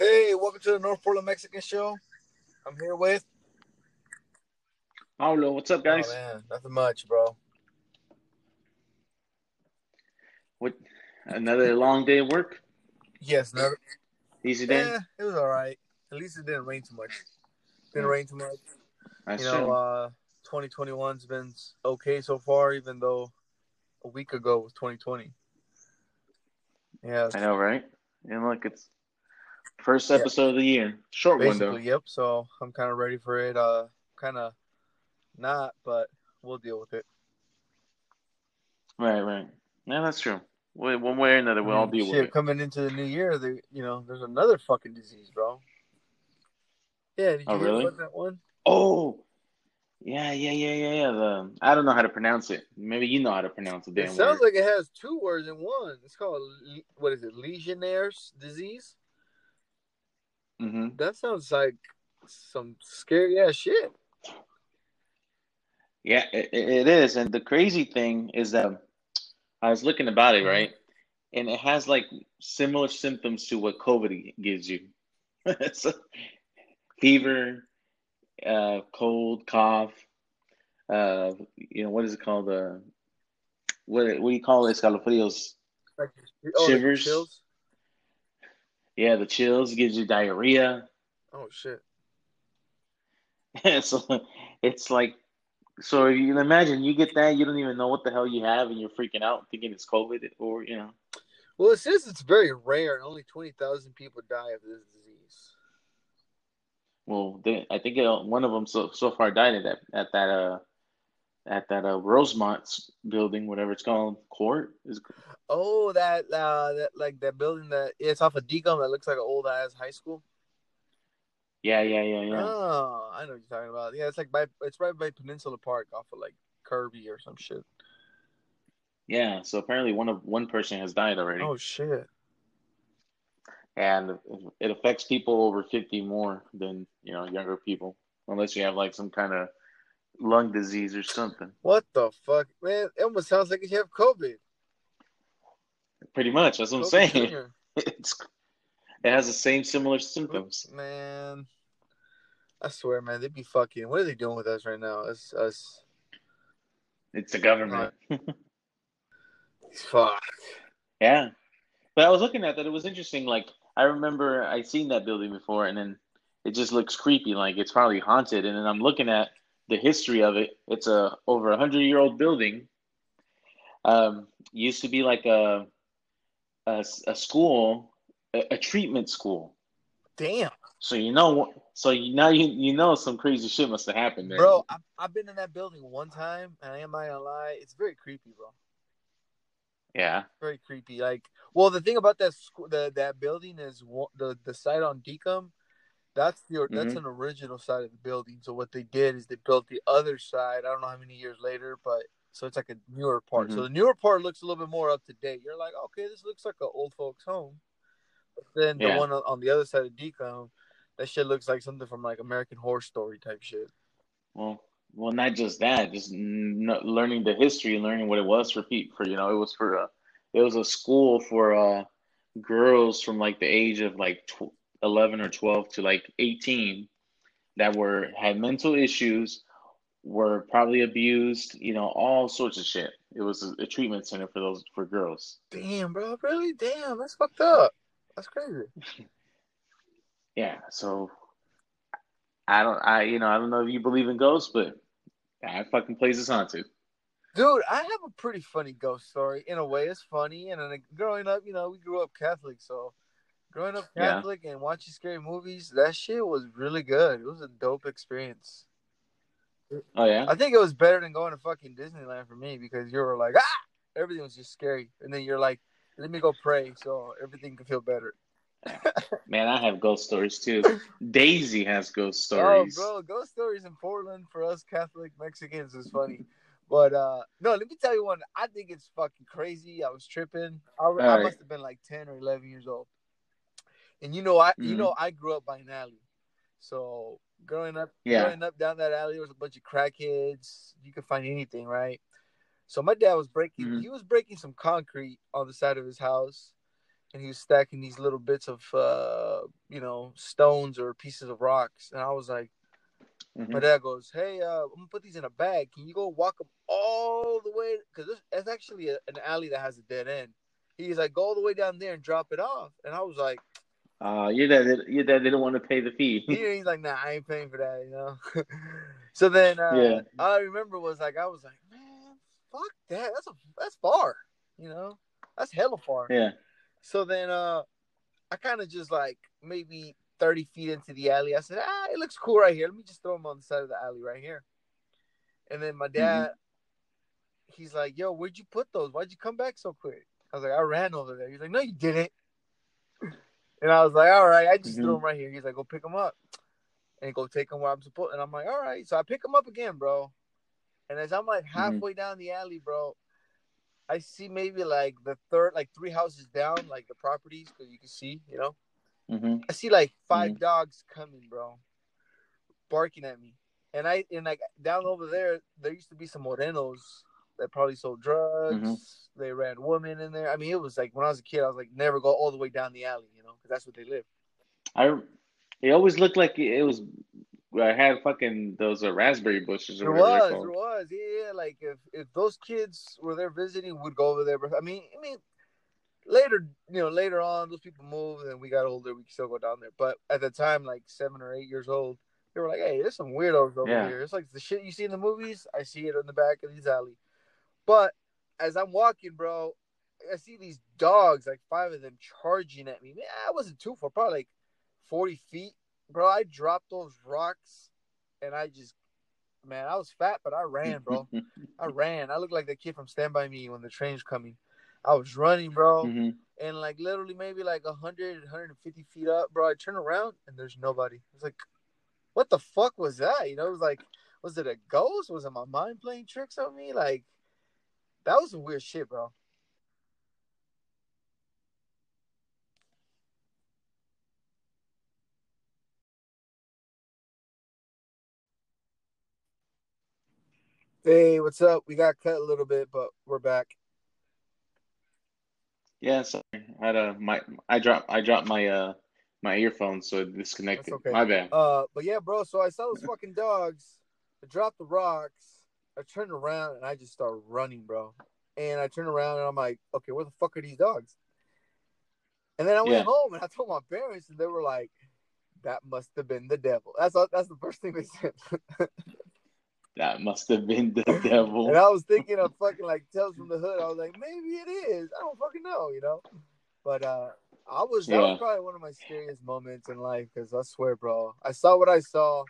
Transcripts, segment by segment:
Hey, welcome to the North Portland Mexican Show. I'm here with. Paulo, what's up, guys? Oh man, nothing much, bro. What? Another long day of work? Yes, never. Easy day? Yeah, it was all right. At least it didn't rain too much. Didn't rain too much. That's you know, uh, 2021's been okay so far, even though a week ago was 2020. Yeah, I know, right? And look, it's first Yeah. episode of the year. Short basically, window. yep. So I'm kind of ready for it. Uh, kind of not, but we'll deal with it. Right, right. Yeah, that's true. Wa- One way or another, we'll all I mean, deal shit, with it. coming into the new year, the you know, there's another fucking disease, bro. Yeah, did you Oh, really? about that one? Oh, yeah, yeah, yeah, yeah, yeah. The I don't know how to pronounce it. Maybe you know how to pronounce the It damn sounds word. like it has two words in one. It's called what is it? Legionnaire's disease. Hmm That sounds like some scary ass shit. Yeah, it, it is. And the crazy thing is that I was looking about it, right? And it has like similar symptoms to what COVID gives you. so, fever, uh, cold, cough, uh, you know, what is it called? Uh, what, what do you call it? Escalofríos. Like, oh, Shivers. chills. Yeah, the chills gives you diarrhea. Oh shit. so it's like, so you imagine you get that, you don't even know what the hell you have, and you're freaking out thinking it's COVID or, you know. Well, it says it's very rare, and only twenty thousand people die of this disease. Well, they, I think uh, one of them so so far died at that at that uh at that uh Rosemont building, whatever it's called, court is. Oh, that uh, that like that building that it's off of Dekum that looks like an old ass high school. Yeah, yeah, yeah, yeah. Oh, I know what you're talking about. Yeah, it's like by it's right by Peninsula Park, off of like Kirby or some shit. Yeah. So apparently one of one person has died already, Oh shit. and it affects people over fifty more than you know younger people, unless you have like some kind of lung disease or something. What the fuck, man? It almost sounds like you have COVID. Pretty much, that's what I'm saying. It's it has the same similar symptoms. Man, I swear, man, they'd be fucking. What are they doing with us right now? Us, us. It's the government. Fuck. Yeah. But I was looking at that. It was interesting. Like, I remember I seen that building before, and then it just looks creepy. Like, it's probably haunted. And then I'm looking at the history of it. It's a over a hundred year old building. Um, used to be like a a, a school, a, a treatment school. Damn, So you know, so you now you you know some crazy shit must have happened there. bro. I've, I've been in that building one time, and I am not gonna lie, it's very creepy, bro. Yeah. Very creepy. Like, well, the thing about that school, the that building is one, the the site on Dekum. That's the that's Mhm. an original side of the building. So what they did is they built the other side. I don't know how many years later, but so it's like a newer part. So Mhm. the newer part looks a little bit more up to date. You're like, okay, this looks like an old folks' home. But then the one on, the other side of Dekum, that shit looks like something from like American Horror Story type shit. Well, well, not just that, just n- learning the history and learning what it was for people. For you know, it was for a, it was a school for uh girls from like the age of like tw- eleven or twelve to like eighteen that were had mental issues, were probably abused, you know, all sorts of shit. It was a, a treatment center for those for girls. Damn, bro, really? Damn, that's fucked up. That's crazy. Yeah, so I don't, I you know, I don't know if you believe in ghosts, but I fucking place is haunted. Dude, I have a pretty funny ghost story. In a way, it's funny. And then growing up, you know, we grew up Catholic, so growing up Yeah. Catholic and watching scary movies, that shit was really good. It was a dope experience. Oh yeah. I think it was better than going to fucking Disneyland for me because you were like, ah, everything was just scary, and then you're like, let me go pray so everything can feel better. Man, I have ghost stories too. Daisy has ghost stories. Oh, bro, ghost stories in Portland for us Catholic Mexicans is funny. But uh no, let me tell you one. I think it's fucking crazy. I was tripping. I, I right. must have been like ten or eleven years old. And you know, I you Mhm. know I grew up by an alley, so growing up, Yeah. growing up down that alley, there was a bunch of crackheads. You could find anything, right? So my dad was breaking. Mhm. He was breaking some concrete on the side of his house, and he was stacking these little bits of uh you know, stones or pieces of rocks, and I was like, Mhm. my dad goes, "Hey, uh, I'm gonna put these in a bag. Can you go walk them all the way? Because it's actually a, an alley that has a dead end." He's like, "Go all the way down there and drop it off." And I was like, Uh, your dad, did- your dad didn't want to pay the fee. he, he's like, "Nah, I ain't paying for that," you know. so then, uh, Yeah. all I remember was like, I was like, "Man, fuck that. That's a that's far, you know. That's hella far." yeah. So then uh I kind of just like maybe 30 feet into the alley. I said, ah, it looks cool right here. Let me just throw them on the side of the alley right here. And then my dad, he's like, yo, where'd you put those? Why'd you come back so quick? I was like, I ran over there. He's like, no, you didn't. And I was like, all right, I just threw Mhm. them right here. He's like, go pick him up and go take him where I'm supposed. And I'm like, all right. So I pick him up again, bro. And as I'm like halfway down the alley, bro, I see maybe like the third, like three houses down, like the properties, because you can see, you know. hmm I see like 5 dogs coming, bro, barking at me. And I and like down over there, there used to be some morenos that probably sold drugs. Mhm. They ran women in there. I mean, it was like when I was a kid, I was like, never go all the way down the alley, you know, because that's where they live. I. It always looked like it was. I had fucking those uh, raspberry bushes or There was, there was, yeah, yeah. Like if if those kids were there visiting, we'd go over there. But I mean, I mean, later, you know, later on, those people moved and we got older. We could still go down there. But at the time, like seven or eight years old, they were like, "Hey, there's some weirdos over Yeah. here." It's like the shit you see in the movies. I see it in the back of these alley. But as I'm walking, bro, I see these dogs, like five of them, charging at me. Man, I wasn't too far, probably like forty feet, bro. I dropped those rocks, and I just, man, I was fat, but I ran, bro. I ran. I looked like the kid from Stand By Me when the train's coming. I was running, bro, hmm and like literally maybe like 100, 150 feet up, bro. I turn around and there's nobody. I was like, what the fuck was that? You know, it was like, was it a ghost? Was it my mind playing tricks on me? Like, that was some weird shit, bro. Hey, what's up? We got cut a little bit, but we're back. Yeah, sorry. I had a my I dropped I dropped my uh my earphones so it disconnected. Okay. My bad. Uh, but yeah, bro. So I saw those fucking dogs. I dropped the rocks. I turned around and I just started running, bro. And I turned around and I'm like, okay, where the fuck are these dogs? And then I went Yeah. home and I told my parents, and they were like, "That must have been the devil." That's all, that's the first thing they said. That must have been the devil. and I was thinking of fucking like Tales from the Hood. I was like, maybe it is. I don't fucking know, you know. But uh, I was that was probably one of my scariest moments in life because I swear, bro, I saw what I saw,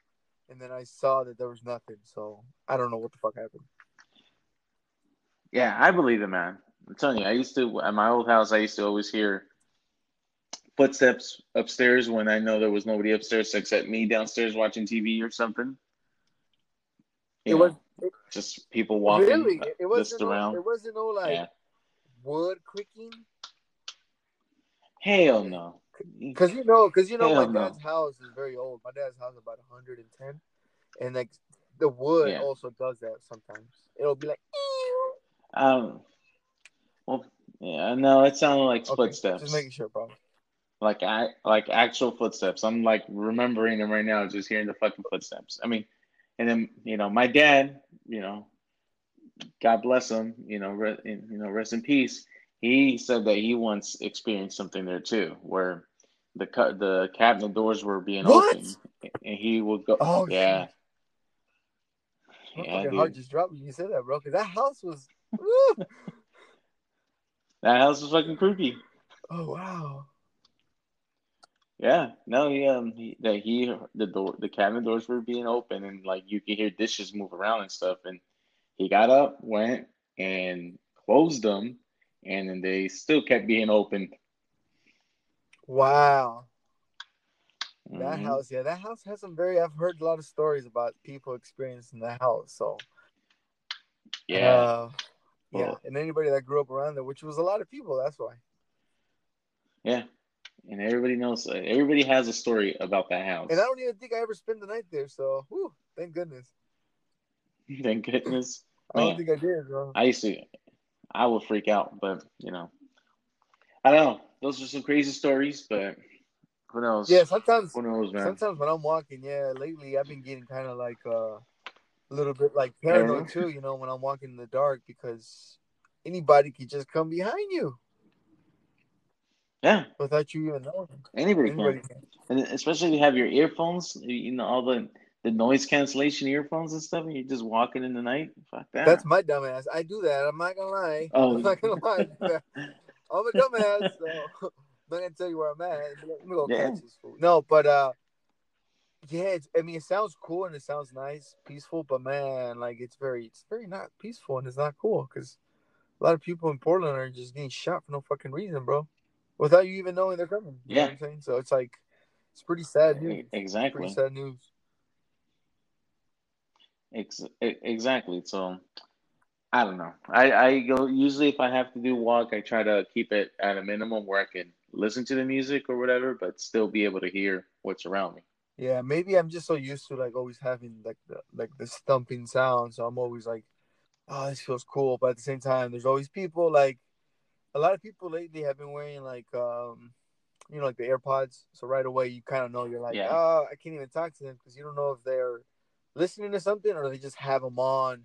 and then I saw that there was nothing. So I don't know what the fuck happened. Yeah, I believe it, man. I'm telling you, I used to at my old house. I used to always hear footsteps upstairs when I know there was nobody upstairs except me downstairs watching TV or something. It You was know, just people walking really. It, it just wasn't. No, around. it wasn't no like yeah. wood creaking. Hell no. Because you know, because you know, Hell my no. dad's house is very old. My dad's house is about 110, and like the wood Yeah. also does that sometimes. It'll be like, Um. Well, yeah, no, it sounded like okay, footsteps. just making sure, bro. like I like actual footsteps. I'm like remembering them right now, just hearing the fucking footsteps. I mean, and then you know, my dad, you know, God bless him, you know, re, you know, rest in peace. He said that he once experienced something there too, where the the cabinet doors were being What? opened, and he would go, Oh, yeah, My yeah, fucking heart just dropped when you said that, bro. Because that house was. That house was fucking creepy. Oh wow. Yeah, no, he um, he, that he the door, the cabinet doors were being open, and like you could hear dishes move around and stuff. And he got up, went and closed them, and then they still kept being open. Wow. That Mhm. house, yeah, that house has some very. I've heard a lot of stories about people experiencing the house. So yeah, uh, yeah, and anybody that grew up around there, which was a lot of people. That's why. yeah, and everybody knows. Everybody has a story about that house. And I don't even think I ever spent the night there. So, whew, thank goodness. Thank goodness. I don't Man. think I did, bro. I used to, I would freak out, but you know, I don't know. Those are some crazy stories, but who knows? Yeah, sometimes Who knows, man? sometimes when I'm walking, yeah, lately I've been getting kind of like uh, a little bit like paranoid too, you know, when I'm walking in the dark because anybody could just come behind you Yeah, without you even knowing. anybody, Anybody can. can. And especially if you have your earphones, you know, all the the noise cancellation earphones and stuff, and you're just walking in the night. Fuck that. That's my dumbass. I do that. I'm not gonna lie. Oh. I'm not gonna lie. I do that. I'm a dumbass, so I'm not gonna tell you where I'm at. Let me go Yeah. catch this fool. No, but uh, yeah. It's, I mean, it sounds cool and it sounds nice, peaceful, but man, like it's very, it's very not peaceful and it's not cool because a lot of people in Portland are just getting shot for no fucking reason, bro, without you even knowing they're coming. You know Yeah. what I'm saying? So it's like, it's pretty sad news. Exactly. Pretty sad news. Ex- exactly. So I don't know. I, I go usually if I have to do walk, I try to keep it at a minimum where I can listen to the music or whatever, but still be able to hear what's around me. Yeah, maybe I'm just so used to like always having like the like this thumping sound, so I'm always like, oh, this feels cool. But at the same time, there's always people like a lot of people lately have been wearing like um, you know, like the AirPods. So right away, you kind of know you're like, Yeah. oh, I can't even talk to them because you don't know if they're listening to something or they just have them on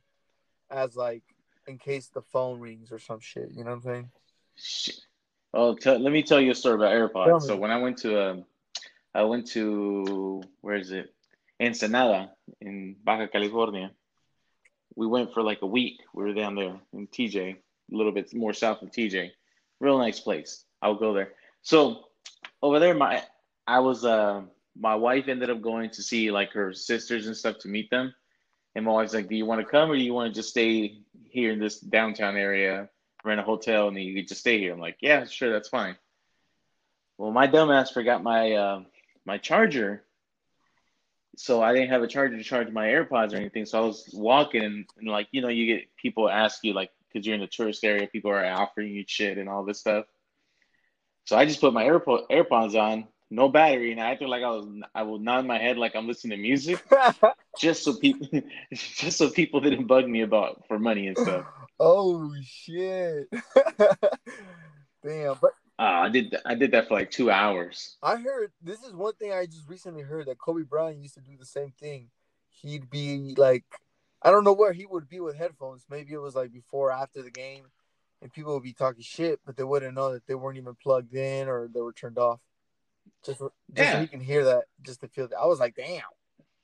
as like in case the phone rings or some shit. You know what I'm saying? Shit. Oh, tell, let me tell you a story about AirPods. So when I went to um, I went to where is it? Ensenada in Baja California. We went for like a week. We were down there in TJ, a little bit more south of TJ. Real nice place. I'll go there. So over there, my I was uh my wife ended up going to see like her sisters and stuff to meet them. And my wife's like, "Do you want to come or do you want to just stay here in this downtown area, rent a hotel, and you could just stay here?" I'm like, "Yeah, sure, that's fine." Well, my dumbass forgot my uh, my charger, so I didn't have a charger to charge my AirPods or anything. So I was walking, and, and like you know, you get people ask you like because you're in the tourist area, people are offering you shit and all this stuff. So I just put my AirPod AirPods on, no battery, and I acted like I was I would nod my head like I'm listening to music, just so people just so people didn't bug me about for money and stuff. oh shit! Damn, but Uh, I did I did that for like two hours. I heard this is one thing I just recently heard that Kobe Bryant used to do the same thing. He'd be like, I don't know where he would be with headphones. Maybe it was like before or after the game, and people would be talking shit, but they wouldn't know that they weren't even plugged in or they were turned off. Just, just so Yeah. he can hear that, just to feel that. I was like, damn,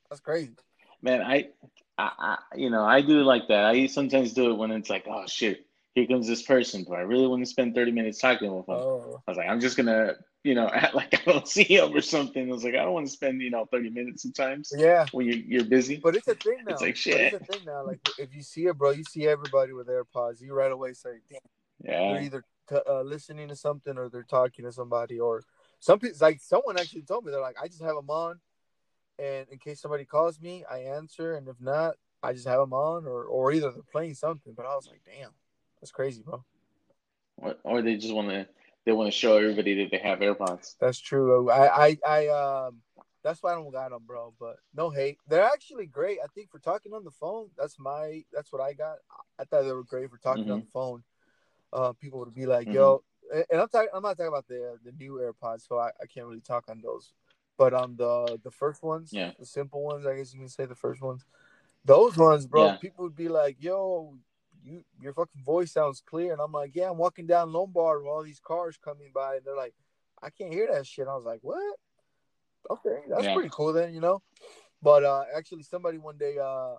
that's crazy. Man, I, I, I you know I do like that. I sometimes do it when it's like, oh shit, here comes this person, but I really want to spend thirty minutes talking with them. Oh, I was like, I'm just gonna, you know, act like I don't see him or something. I was like, I don't want to spend, you know, 30 minutes sometimes yeah. when you're, you're busy. But it's a thing now. It's like, But shit. It's a thing now. Like if you see it, bro, you see everybody with AirPods. You right away say, "Damn, Yeah. they're either t- uh, listening to something or they're talking to somebody." Or some people, like someone actually told me, they're like, "I just have them on, and in case somebody calls me, I answer, and if not, I just have them on, or or either they're playing something." But I was like, "Damn, that's crazy, bro." Or, or they just want to, they want to show everybody that they have AirPods. That's true. I I I um. That's why I don't got them, bro. But no hate. They're actually great. I think for talking on the phone, that's my that's what I got. I thought they were great for talking on the phone. Uh, people would be like, "Yo," and- I'm talking. I'm not talking about the the new AirPods, so I, I can't really talk on those. But on the the first ones, Yeah. the simple ones, I guess you can say the first ones. Those ones, bro. Yeah. People would be like, "Yo, you your fucking voice sounds clear," and I'm like, "Yeah, I'm walking down Lombard with all these cars coming by, and they're like, I can't hear that shit." I was like, "What?" Okay, that's Yeah. pretty cool then, you know. But uh actually, somebody one day, uh,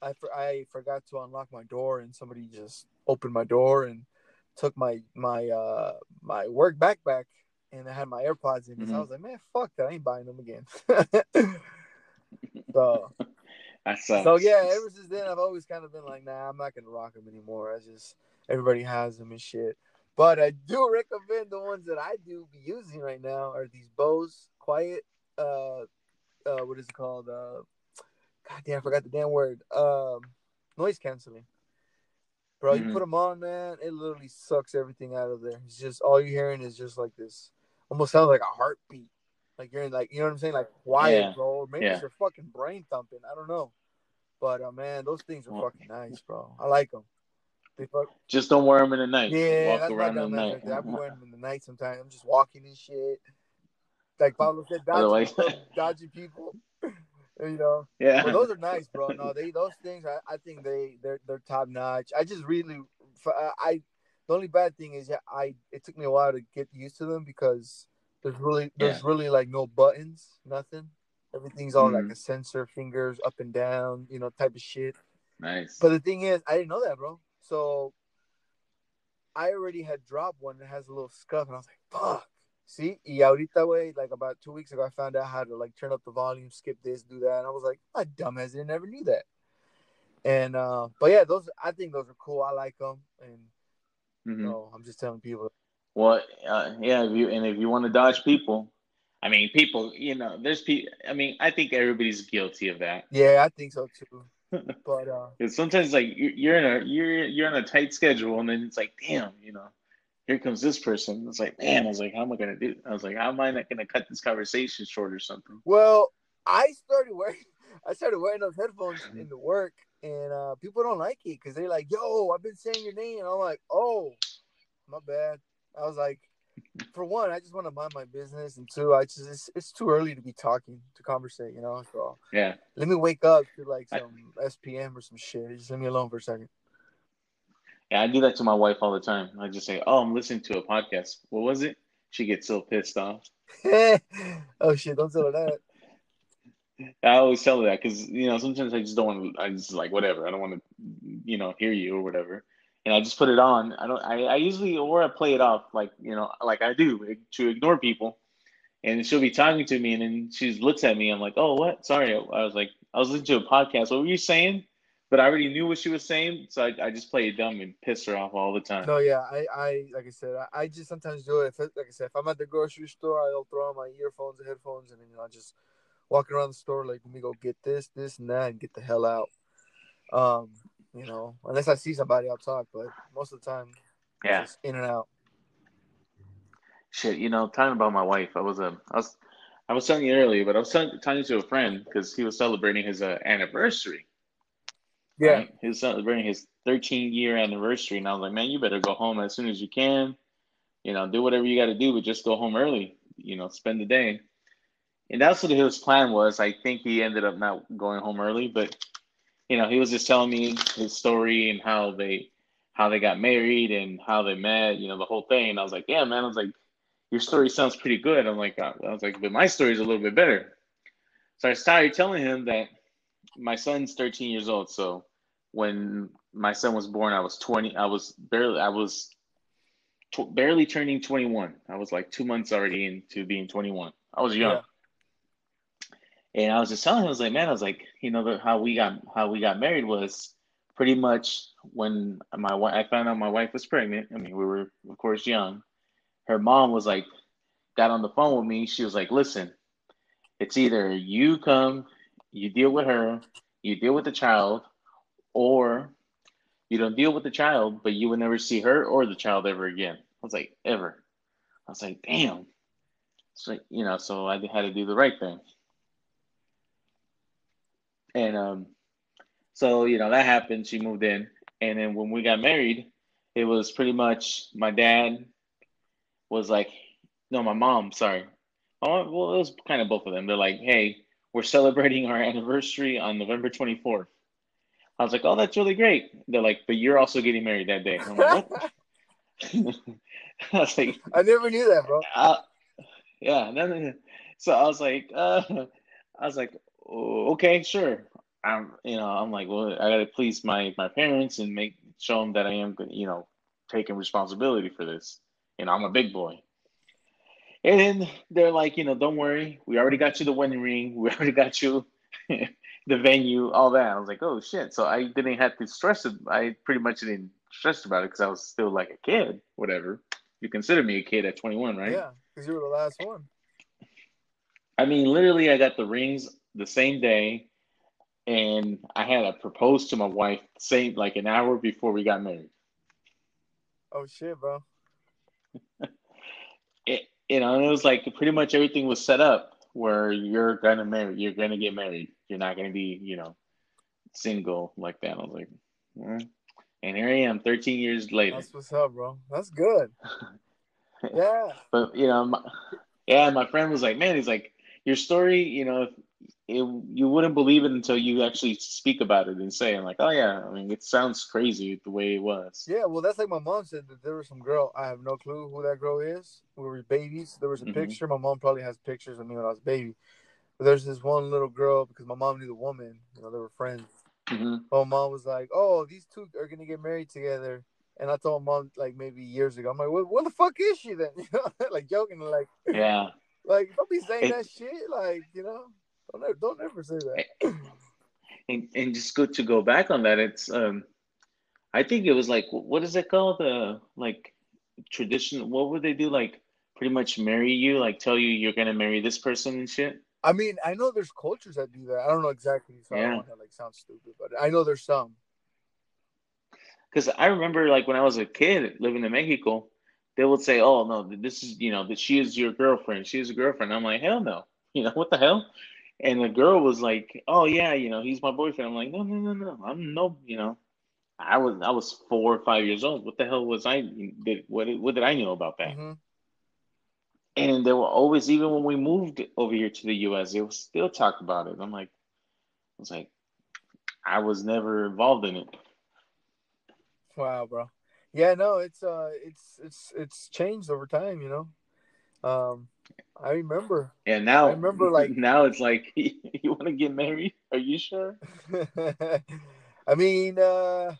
I for, I forgot to unlock my door, and somebody just opened my door and took my my uh my work backpack, and I had my AirPods in it. So I was like, man, fuck that, I ain't buying them again. so That sucks. so yeah, ever since then, I've always kind of been like, nah, I'm not gonna rock them anymore. I just everybody has them and shit. But I do recommend the ones that I do be using right now are these Bose Quiet. Uh, uh, what is it called? Uh, God damn, I forgot the damn word. Um, noise canceling. Bro, you Mhm. put them on, man. It literally sucks everything out of there. It's just all you're hearing is just like this. Almost sounds like a heartbeat. Like you're in like you know what I'm saying, like quiet, Yeah. bro. Or maybe Yeah. it's your fucking brain thumping. I don't know. But uh, man, those things are Well- fucking nice, bro. I like them. They fuck. Just don't wear them in the night. Yeah, Walk around in the night. right. I be wearing them in the night sometimes. I'm just walking and shit. like Pablo said, dodgy, Otherwise- dodgy people. You know, Yeah. but those are nice, bro. No, they those things. I, I think they they're they're top notch. I just really, I the only bad thing is yeah, I it took me a while to get used to them because there's really there's Yeah. really like no buttons, nothing. Everything's all like Mhm. a sensor, fingers up and down, you know, type of shit. nice. But the thing is, I didn't know that, bro. So I already had dropped one that has a little scuff, and I was like, "Fuck." See, y ahorita, way like about two weeks ago, I found out how to like turn up the volume, skip this, do that, and I was like, "My dumbass, I never knew that." And uh, but yeah, those I think those are cool. I like them, and Mhm. no, I'm just telling people. Well, uh, yeah, if you and if you want to dodge people, I mean, people, you know, there's people. I mean, I think everybody's guilty of that. Yeah, I think so too. But uh, sometimes, like, you're, you're in a you're you're on a tight schedule, and then it's like, damn, you know, here comes this person. It's like, man, I was like, how am I gonna do? I was like, how am I not gonna cut this conversation short or something? well, I started wearing I started wearing those headphones in the work, and uh, people don't like it because they're like, "Yo, I've been saying your name," and I'm like, "Oh, my bad." I was like, for one, I just want to mind my business, and two, I just it's, it's too early to be talking to conversate, you know. So Yeah, let me wake up to like I- some SPM or some shit. Just leave me alone for a second. Yeah, I do that to my wife all the time. I just say, oh, I'm listening to a podcast. What was it? She gets so pissed off. oh shit! Don't tell her that. I always tell her that because you know sometimes I just don't want to. I just like whatever. I don't want to, you know, hear you or whatever. And I just put it on. I don't. I, I usually or I play it off like you know like I do to ignore people. And she'll be talking to me, and then she looks at me. I'm like, oh, what? Sorry. I was like, I was listening to a podcast. What were you saying? But I already knew what she was saying, so I, I just play it dumb and piss her off all the time. No, yeah, I, I like I said, I, I just sometimes do it. If it, like I said, if I'm at the grocery store, I'll throw on my earphones and headphones, and then you know, I just walk around the store like, let me go get this, this, and that, and get the hell out. Um, you know, unless I see somebody, I'll talk, but most of the time, Yeah. just in and out. Shit, you know, talking about my wife, I was um, I was, I was telling you earlier, but I was telling, telling to a friend because he was celebrating his uh, anniversary. Yeah, right? He was celebrating his 13 year anniversary, and I was like, man, you better go home as soon as you can. You know, do whatever you got to do, but just go home early. You know, spend the day. And that's what his plan was. I think he ended up not going home early, but you know, he was just telling me his story and how they how they got married and how they met. You know, the whole thing. And I was like, yeah, man. I was like, your story sounds pretty good. I'm like, I was like, but my story's a little bit better. So I started telling him that my son's 13 years old. So when my son was born, I was 20. I was barely, I was tw- barely turning 21. I was like two months already into being 21. I was young. Yeah. And I was just telling him, I was like, man, I was like, you know, the, how we got how we got married was pretty much when my wife I found out my wife was pregnant. I mean, we were of course young. Her mom was like, got on the phone with me. She was like, listen, it's either you come, you deal with her, you deal with the child, or you don't deal with the child, but you will never see her or the child ever again. I was like, ever. I was like, damn. So you know, so I had to do the right thing. And um, so you know that happened. She moved in, and then when we got married, it was pretty much my dad was like, no, my mom. Sorry, mom, well, it was kind of both of them. They're like, hey, we're celebrating our anniversary on November twenty fourth. I was like, oh, that's really great. They're like, but you're also getting married that day. I'm like, what? I was like, I never knew that, bro. uh, yeah. So I was like, uh, I was like, oh, okay, sure. I'm, you know, I'm like, well, I gotta please my my parents and make show them that I am, you know, taking responsibility for this. You know, I'm a big boy. And then they're like, you know, don't worry, we already got you the wedding ring, we already got you the venue, all that. I was like, oh shit. So I didn't have to stress it. I pretty much didn't stress about it because I was still like a kid, whatever. You consider me a kid at 21, right? Yeah, because you were the last one. I mean, literally, I got the rings the same day, and I had to propose to my wife same like an hour before we got married. Oh shit, bro. It, you know, it was like pretty much everything was set up where you're gonna marry, you're gonna get married. You're not gonna be, you know, single like that. I was like, mm. and here I am, 13 years later. That's what's up, bro. That's good. Yeah. But you know, my, Yeah, my friend was like, man, he's like, your story, you know, it, you wouldn't believe it until you actually speak about it and say, I'm like, oh yeah, I mean, it sounds crazy the way it was. Yeah, well, that's like my mom said that there was some girl. I have no clue who that girl is. We were babies. There was a Mhm. picture. My mom probably has pictures of me when I was a baby. But there's this one little girl because my mom knew the woman. You know, they were friends. hmm My mom was like, "Oh, these two are gonna get married together." And I told mom like maybe years ago. I'm like, "What, what the fuck is she then?" You know, like joking, like, Yeah. like don't be saying It- that shit. Like, you know, don't ever, don't ever say that. And, and just good to go back on that, it's, um, I think it was like, what is it called? Uh, like tradition, what would they do? Like pretty much marry you, like tell you you're gonna marry this person and shit. I mean, I know there's cultures that do that. I don't know exactly, so I Yeah. don't want to like sound stupid, but I know there's some. Because I remember, like when I was a kid living in Mexico, they would say, "Oh no, this is you know that she is your girlfriend. She is a girlfriend." I'm like, "Hell no!" You know what the hell? And the girl was like, "Oh yeah, you know he's my boyfriend." I'm like, "No, no, no, no. I'm no, you know." I was I was four or five years old. What the hell was I? Did what? What did I know about that? hmm And they were always, even when we moved over here to the U.S., they would still talk about it. I'm like, I was like, I was never involved in it. Wow, bro. Yeah, no, it's uh, it's it's it's changed over time. You know, um, I remember. Yeah, now, I remember, like- now it's like, you want to get married? Are you sure? I mean, uh,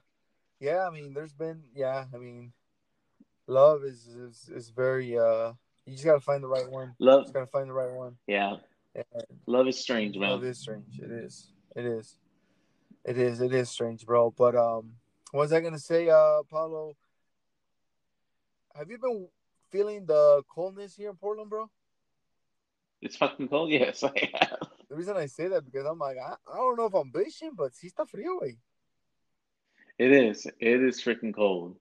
yeah, I mean, there's been, yeah, I mean, love is is is very uh, you just gotta find the right one. Love, Just gotta find the right one. yeah, And love is strange, man. love is strange. It is. It is. It is. It is strange, bro. But um, what was I gonna say, uh, Paulo? Have you been feeling the coldness here in Portland, bro? It's fucking cold. Yes, I have. The reason I say that because I'm like, I, I don't know if I'm bitching, but sí está frío, güey. It is. It is freaking cold.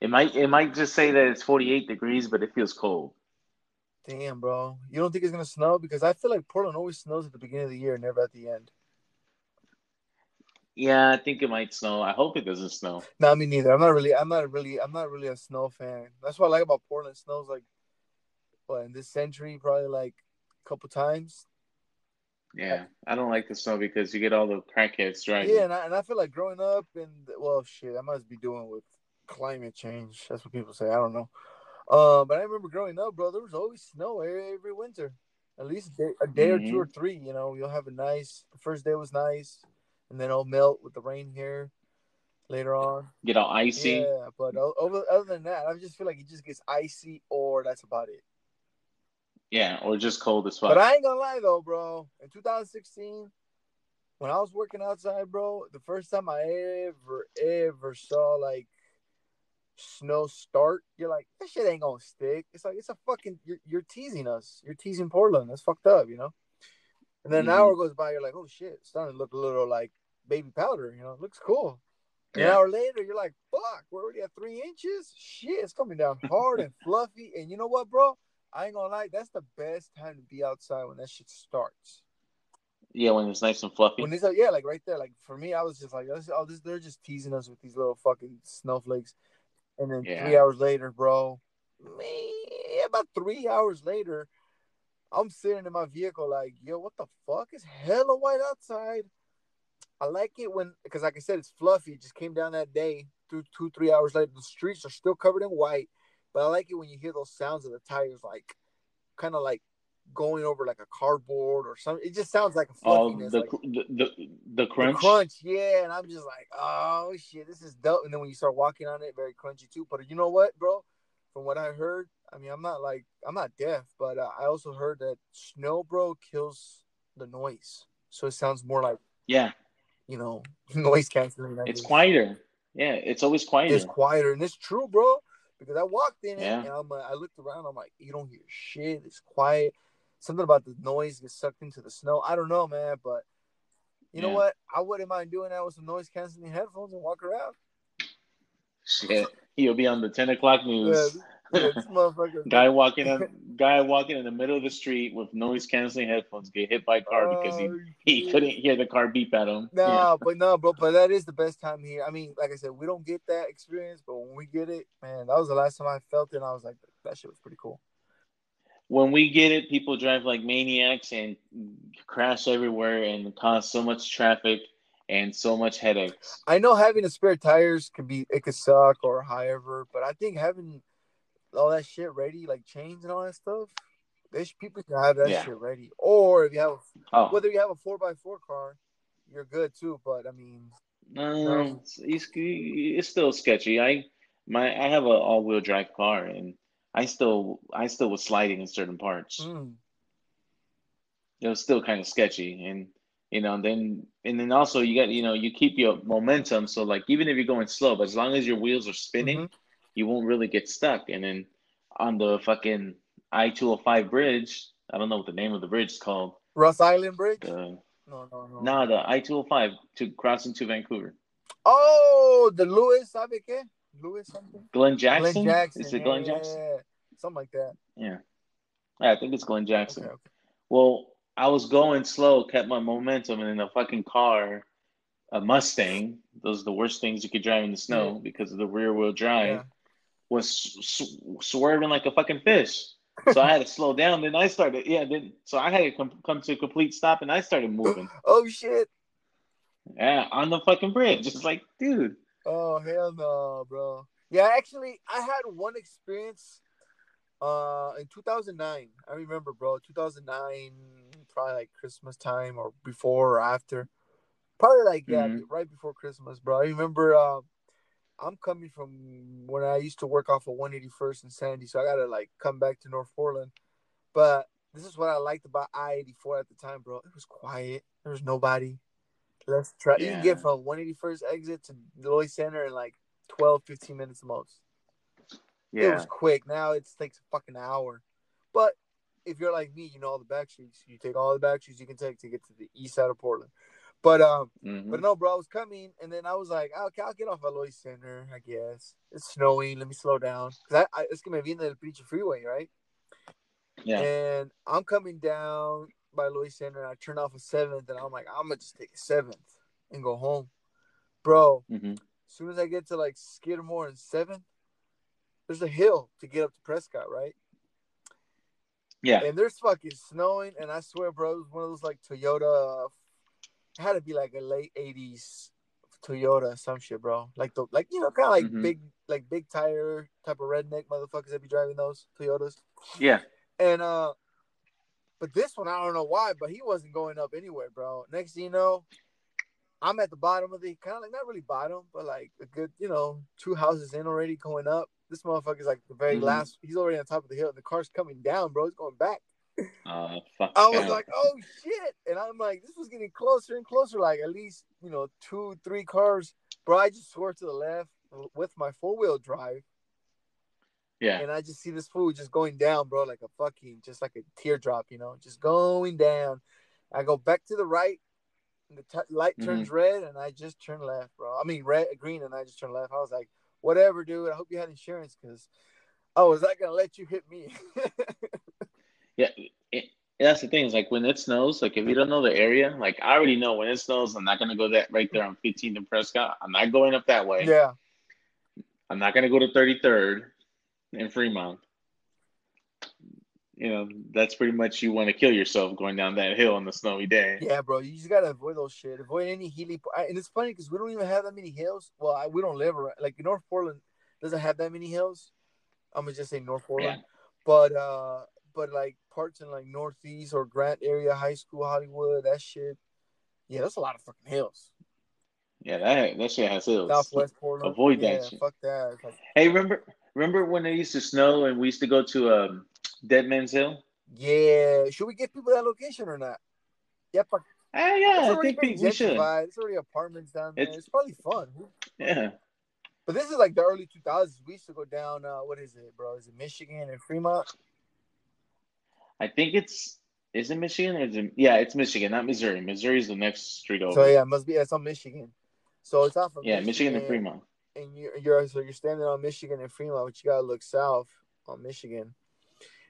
It might, it might just say that it's 48 degrees, but it feels cold. Damn, bro. You don't think it's gonna snow? Because I feel like Portland always snows at the beginning of the year, never at the end. Yeah, I think it might snow. I hope it doesn't snow. No, me neither. I'm not really. I'm not really. I'm not really a snow fan. That's what I like about Portland. It snows like, what in this century, probably like a couple times. Yeah, I don't like the snow because you get all the crackheads driving. Yeah, and I, and I feel like growing up and well, shit, I must be doing with climate change. That's what people say. I don't know. Um, but I remember growing up, bro. There was always snow every, every winter, at least a day, a day or two or three. You know, you'll have a nice. The first day was nice, and then it'll melt with the rain here later on. Get all icy. Yeah, but over other than that, I just feel like it just gets icy, or that's about it. Yeah, or just cold as fuck. But I ain't gonna lie though, bro. In 2016, when I was working outside, bro, the first time I ever, ever saw like snow start, you're like, that shit ain't gonna stick. It's like it's a fucking you're, you're teasing us. You're teasing Portland. That's fucked up, you know. And then an Mhm. hour goes by, you're like, oh shit, it's starting to look a little like baby powder. You know, it looks cool. An hour later, you're like, fuck, we're already at three inches. Shit, it's coming down hard and fluffy. And you know what, bro? I ain't gonna lie, that's the best time to be outside when that shit starts. Yeah, when it's nice and fluffy. When it's like, yeah, like right there, like for me, I was just like, oh, this, they're just teasing us with these little fucking snowflakes. And then Yeah. three hours later, bro, me about three hours later, I'm sitting in my vehicle like, yo, what the fuck? It's hella white outside. I like it when, because like I said, it's fluffy. It just came down that day. Through two, three hours later, the streets are still covered in white. But I like it when you hear those sounds of the tires, like kind of like going over like a cardboard or something. It just sounds like a Oh, the, like, the the the the crunch. crunch, yeah. And I'm just like, oh shit, this is dope. And then when you start walking on it, very crunchy too. But you know what, bro? From what I heard, I mean, I'm not like I'm not deaf, but uh, I also heard that snow, bro, kills the noise, so it sounds more like Yeah, you know noise canceling. It's quieter. Yeah, it's always quieter. It's quieter, and it's true, bro. Because I walked in Yeah. it and I'm, uh, I looked around. I'm like, you don't hear shit. It's quiet. Something about the noise gets sucked into the snow. I don't know, man, but you know what? I wouldn't mind doing that with some noise canceling headphones and walk around. Shit, he'll be on the ten o'clock news. this, yeah, motherfucker. guy walking on, guy walking in the middle of the street with noise canceling headphones get hit by a car because he Oh, he couldn't hear the car beep at him. No, Yeah. but no, bro. But that is the best time here. I mean, like I said, we don't get that experience, but when we get it, man, that was the last time I felt it. and I was like, that shit was pretty cool. When we get it, people drive like maniacs and crash everywhere and cause so much traffic and so much headaches. I know having a spare tires can be it could suck or however, but I think having all that shit ready, like chains and all that stuff, there's people can have that Yeah. shit ready. Or if you have Oh, whether you have a four x four car, you're good too. But I mean, no, it's, it's, it's still sketchy. I my I have an all wheel drive car and I still I still was sliding in certain parts. mm, It was still kind of sketchy and you know then and then also you got you know you keep your momentum so like even if you're going slow but as long as your wheels are spinning Mhm. you won't really get stuck and then on the fucking I-205 bridge I don't know what the name of the bridge is called Ross Island Bridge. No, no, no. nah the I-205 to crossing to Vancouver Oh, the Lewis, ¿sabe qué? Lewis something. Glenn Jackson, Glenn Jackson. is it yeah, Glenn yeah, Jackson yeah, yeah. Something like that. yeah I think it's Glenn Jackson Okay, okay. Well, I was going slow, kept my momentum, and in a fucking car, a Mustang, those are the worst things you could drive in the snow because of the rear wheel drive, Yeah. was sw- swerving like a fucking fish. So I had to slow down. Then I started, yeah, then so I had to com- come to a complete stop, and I started moving. Oh shit. Yeah, on the fucking bridge. Just like, dude. Oh hell no, bro. Yeah, actually, I had one experience. Uh, in 2009, I remember, bro. 2009, probably like Christmas time or before or after. Probably like yeah, Mhm. right before Christmas, bro. I remember. Uh, I'm coming from when I used to work off of 181st and Sandy, so I gotta like come back to North Portland. But this is what I liked about I-84 at the time, bro. It was quiet. There was nobody. Let's try. You can get from 181st exit to Lloyd Center in like 12, 15 minutes the most. It was quick. Now it takes a fucking hour. But if you're like me, you know all the back streets. You take all the back streets you can take to get to the east side of Portland. But um, Mhm. but no, bro, I was coming, and then I was like, "Ah, okay, I'll get off at Lloyd Center, I guess. It's snowing. Let me slow down. Cause I, I it's gonna be in the Pinche Freeway, right? Yeah. And I'm coming down by Lloyd Center, and I turn off a seventh, and I'm like, I'm gonna just take a seventh and go home, bro. hmm As soon as I get to like Skidmore and seventh, there's a hill to get up to Prescott, right? Yeah. And there's fucking snowing, and I swear, bro, it was one of those like Toyota. It had to be like a late '80s Toyota, some shit, bro. Like the like you know, kind of like Mhm. big, like big tire type of redneck motherfuckers that be driving those Toyotas. Yeah. And uh, but this one, I don't know why, but he wasn't going up anywhere, bro. Next thing you know, I'm at the bottom of the kind of like not really bottom, but like a good, you know, two houses in already going up. This motherfucker's like the very Mhm. last. He's already on top of the hill, and the car's coming down, bro. It's going back. Uh, fuck. I was yeah. like, oh shit. And I'm like, this was getting closer and closer, like at least, you know, two, three cars. Bro, I just swerved to the left with my four wheel drive. Yeah. And I just see this food just going down, bro, like a fucking, just like a teardrop, you know, just going down. I go back to the right. And the t- light mm-hmm. turns red, and I just turn left, bro. I mean, red, green, and I just turn left. I was like, whatever, dude. I hope you had insurance, because I was not gonna let you hit me. Yeah, it, that's the thing. Is like when it snows, like if you don't know the area, like I already know when it snows, I'm not gonna go that right there on 15th and Prescott. I'm not going up that way. yeah, I'm not gonna go to 33rd in Fremont. You know, that's pretty much you want to kill yourself going down that hill on the snowy day. Yeah, bro, you just gotta avoid those shit. Avoid any hilly. And it's funny because we don't even have that many hills. Well, I, we don't live around like North Portland doesn't have that many hills. I'm gonna just say North Portland, but uh, but like parts in like Northeast or Grant area, high school, Hollywood, that shit. Yeah, that's a lot of fucking hills. Yeah, that that shit has hills. Southwest Portland. Avoid that yeah, shit. Fuck that. Like, Hey, remember remember when it used to snow and we used to go to um, Dead Man's Hill? yeah, should we give people that location or not? Yep. Yeah, Ah, yeah, I think we, should. It's already apartments down there. It's- It's, probably fun. Yeah, But this is like the early 2000s. We used to go down. Uh, what is it, bro? Is it Michigan and Fremont? I think it's is it Michigan or is it? Yeah, it's Michigan, not Missouri. Missouri's the next street over. So yeah, it must be. It's on Michigan. So it's off of yeah, Michigan and Fremont. And you're, you're so you're standing on Michigan and Fremont, but you gotta look south on Michigan,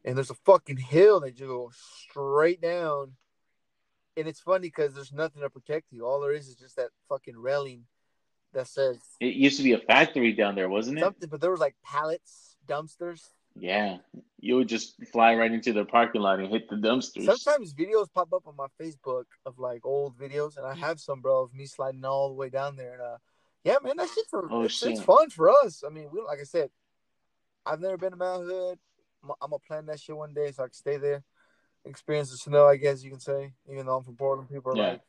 and there's a fucking hill that you go straight down, and it's funny because there's nothing to protect you. All there is is just that fucking railing that says It used to be a factory down there, wasn't it? something, but there was like pallets, dumpsters. Yeah, you would just fly right into the parking lot and hit the dumpsters. Sometimes videos pop up on my Facebook of like old videos, and I have some, bro, of me sliding all the way down there. And uh, yeah, man, that shit's for, Oh, it's, shit. it's fun for us. I mean, we like I said, I've never been to Mount Hood. I'm, I'm gonna plan that shit one day so I can stay there, experience the snow. I guess you can say, even though I'm from Portland, people are Yeah. like,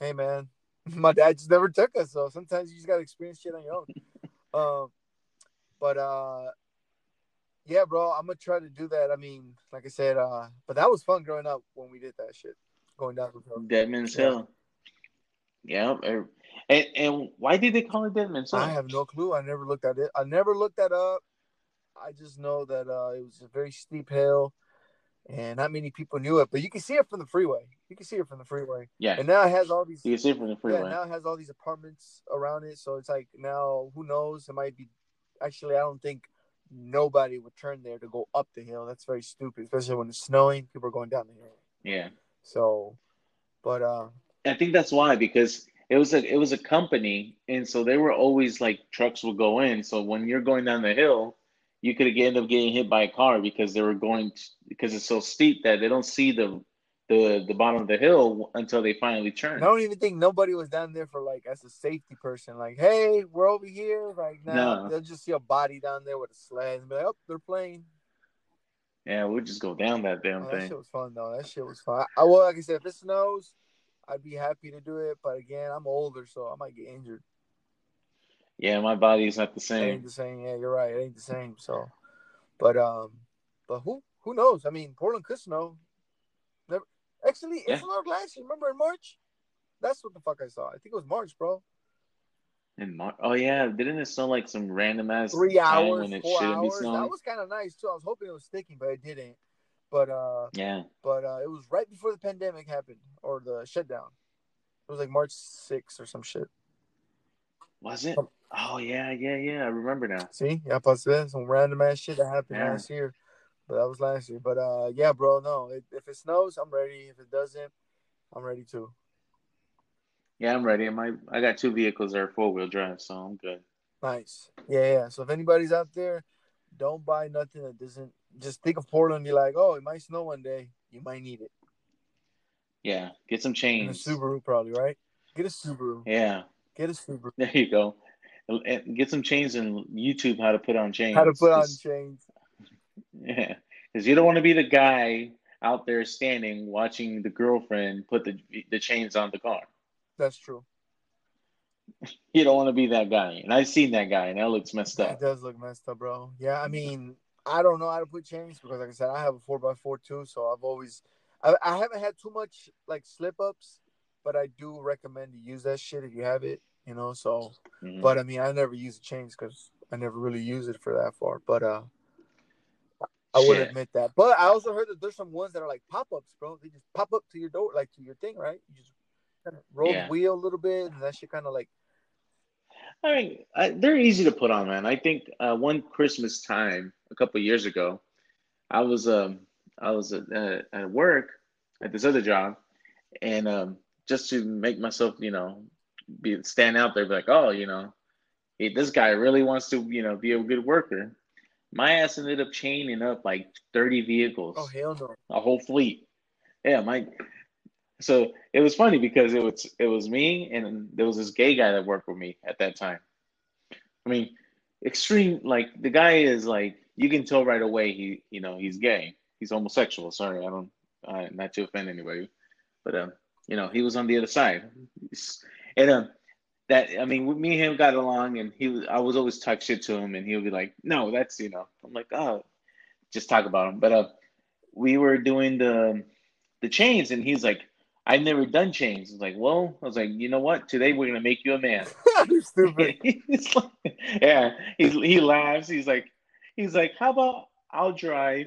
"Hey, man, my dad just never took us." So sometimes you just gotta experience shit on your own. um, but uh, yeah, bro, I'm gonna try to do that. I mean, like I said, uh, but that was fun growing up when we did that shit, going down the hill. Deadman's Yeah. Hill. Yeah, er- and and why did they call it Deadman's Hill? I have no clue. I never looked at it. I never looked that up. I just know that uh, it was a very steep hill, and not many people knew it. But you can see it from the freeway. You can see it from the freeway, yeah, and now it has all these. you can see it from the freeway. Yeah, now it has all these apartments around it. So it's like now, who knows? It might be. Actually, I don't think nobody would turn there to go up the hill. That's very stupid, especially when it's snowing. People are going down the hill. yeah, So, but uh, I think that's why because it was a it was a company, and so they were always like trucks would go in. So when you're going down the hill, you could end up getting hit by a car because they were going because it's so steep that they don't see the the the bottom of the hill until they finally turn. I don't even think nobody was down there for like as a safety person. Like, hey, we're over here. Like now No. they'll just see a body down there with a sled and be like, oh, they're playing. Yeah, we'll just go down that damn Oh, that thing. shit was fun though. That shit was fun. I, well, like I said, if it snows, I'd be happy to do it. But again, I'm older, so I might get injured. Yeah, my body's not the It ain't same. the same. Yeah, you're right. It ain't the same. So, but um, but who who knows? I mean, Portland could snow. Never actually Yeah. it snowed last year. Remember in March? That's what the fuck I saw. I think it was March, bro. In March? oh yeah, didn't it snow like some random ass Three hours, when it four shouldn't be hours. That was kind of nice too. I was hoping it was sticking, but it didn't. But uh, Yeah, but uh, it was right before the pandemic happened or the shutdown. It was like March 6th or some shit. was it? Oh yeah, yeah, yeah. I remember now. See, yeah, plus some random ass shit that happened Yeah. last year, but that was last year. But uh, yeah, bro, no, it, if it snows, I'm ready. If it doesn't, I'm ready too. Yeah, I'm ready. My I got two vehicles that are four wheel drive, so I'm good. Nice. Yeah, yeah. So if anybody's out there, don't buy nothing that doesn't. Just think of Portland. and Be like, oh, it might snow one day. You might need it. Yeah, get some And a chains. Subaru, probably right. Get a Subaru. Yeah, Get a Subaru. there you go. Get some chains and YouTube how to put on chains. How to put on chains. Yeah, because you don't want to be the guy out there standing watching the girlfriend put the the chains on the car. That's true. You don't want to be that guy. And I've seen that guy, and that looks messed up. It does look messed up, bro. Yeah, I mean, I don't know how to put chains because, like I said, I have a four x four too. So I've always, I, I haven't had too much like slip ups, but I do recommend to use that shit if you have it, you know. So, Mhm. but I mean, I never use the chains because I never really use it for that far. But uh, I would Shit. admit that. But I also heard that there's some ones that are like pop ups, bro. They just pop up to your door, like to your thing, right? You just kind of roll Yeah. the wheel a little bit, and that shit kind of like I mean, I, they're easy to put on, man. I think uh, one Christmas time a couple years ago, I was um I was at, uh, at work at this other job, and um, just to make myself, you know, be stand out there, be like, oh, you know, hey, this guy really wants to, you know, be a good worker. My ass ended up chaining up like thirty vehicles oh hell no. a whole fleet. Yeah, my so it was funny because it was it was me and there was this gay guy that worked with me at that time. I mean, extreme like the guy is like you can tell right away he you know he's gay. He's homosexual. Sorry, I don't uh, not to offend anybody, but um you know he was on the other side, and um that I mean me and him got along and he was I was always talk shit to him and he would be like no that's you know I'm like oh just talk about him but uh we were doing the the chains and he's like I've never done chains. I was like, well, I was like, you know what? Today we're gonna make you a man. You're stupid. He's like- yeah, he's, he laughs. He's like, he's like, how about I'll drive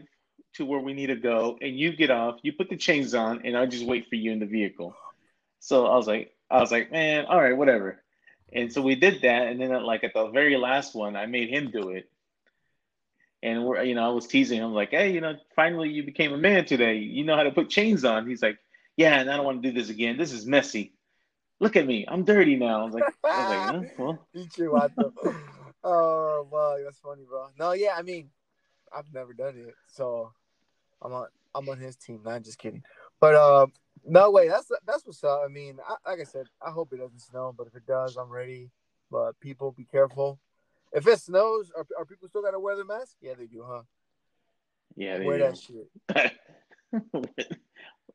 to where we need to go, and you get off. You put the chains on, and I'll just wait for you in the vehicle. So I was like, I was like, man, all right, whatever. And so we did that, and then like at the very last one, I made him do it. And we're, you know, I was teasing him like, hey, you know, finally you became a man today. You know how to put chains on. He's like, yeah, and I don't want to do this again. This is messy. Look at me, I'm dirty now. I was like, I was like, well, oh, wow, that's funny, bro. No, yeah, I mean, I've never done it, so I'm on I'm on his team. Not just kidding, but uh, no way. That's that's what's up. I mean, I, like I said, I hope it doesn't snow, but if it does, I'm ready. But people, be careful. If it snows, are, are people still gotta wear the mask? Yeah, they do, huh? Yeah, wear do. that shit.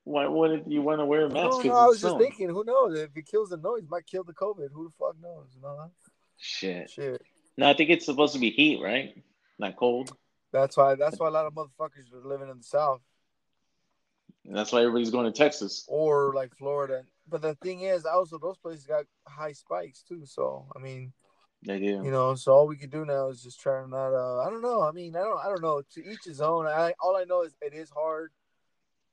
Why wouldn't you want to wear a mask? No, no, I was just thinking, who knows? If it kills the noise, might kill the COVID. Who the fuck knows? You know? Shit. Shit. No, I think it's supposed to be heat, right? Not cold. That's why. That's why a lot of motherfuckers are living in the south. And that's why everybody's going to Texas or like Florida. But the thing is, also those places got high spikes too. So I mean, they do. You know, so all we can do now is just try to not. Uh, I don't know. I mean, I don't. I don't know. To each his own. I all I know is it is hard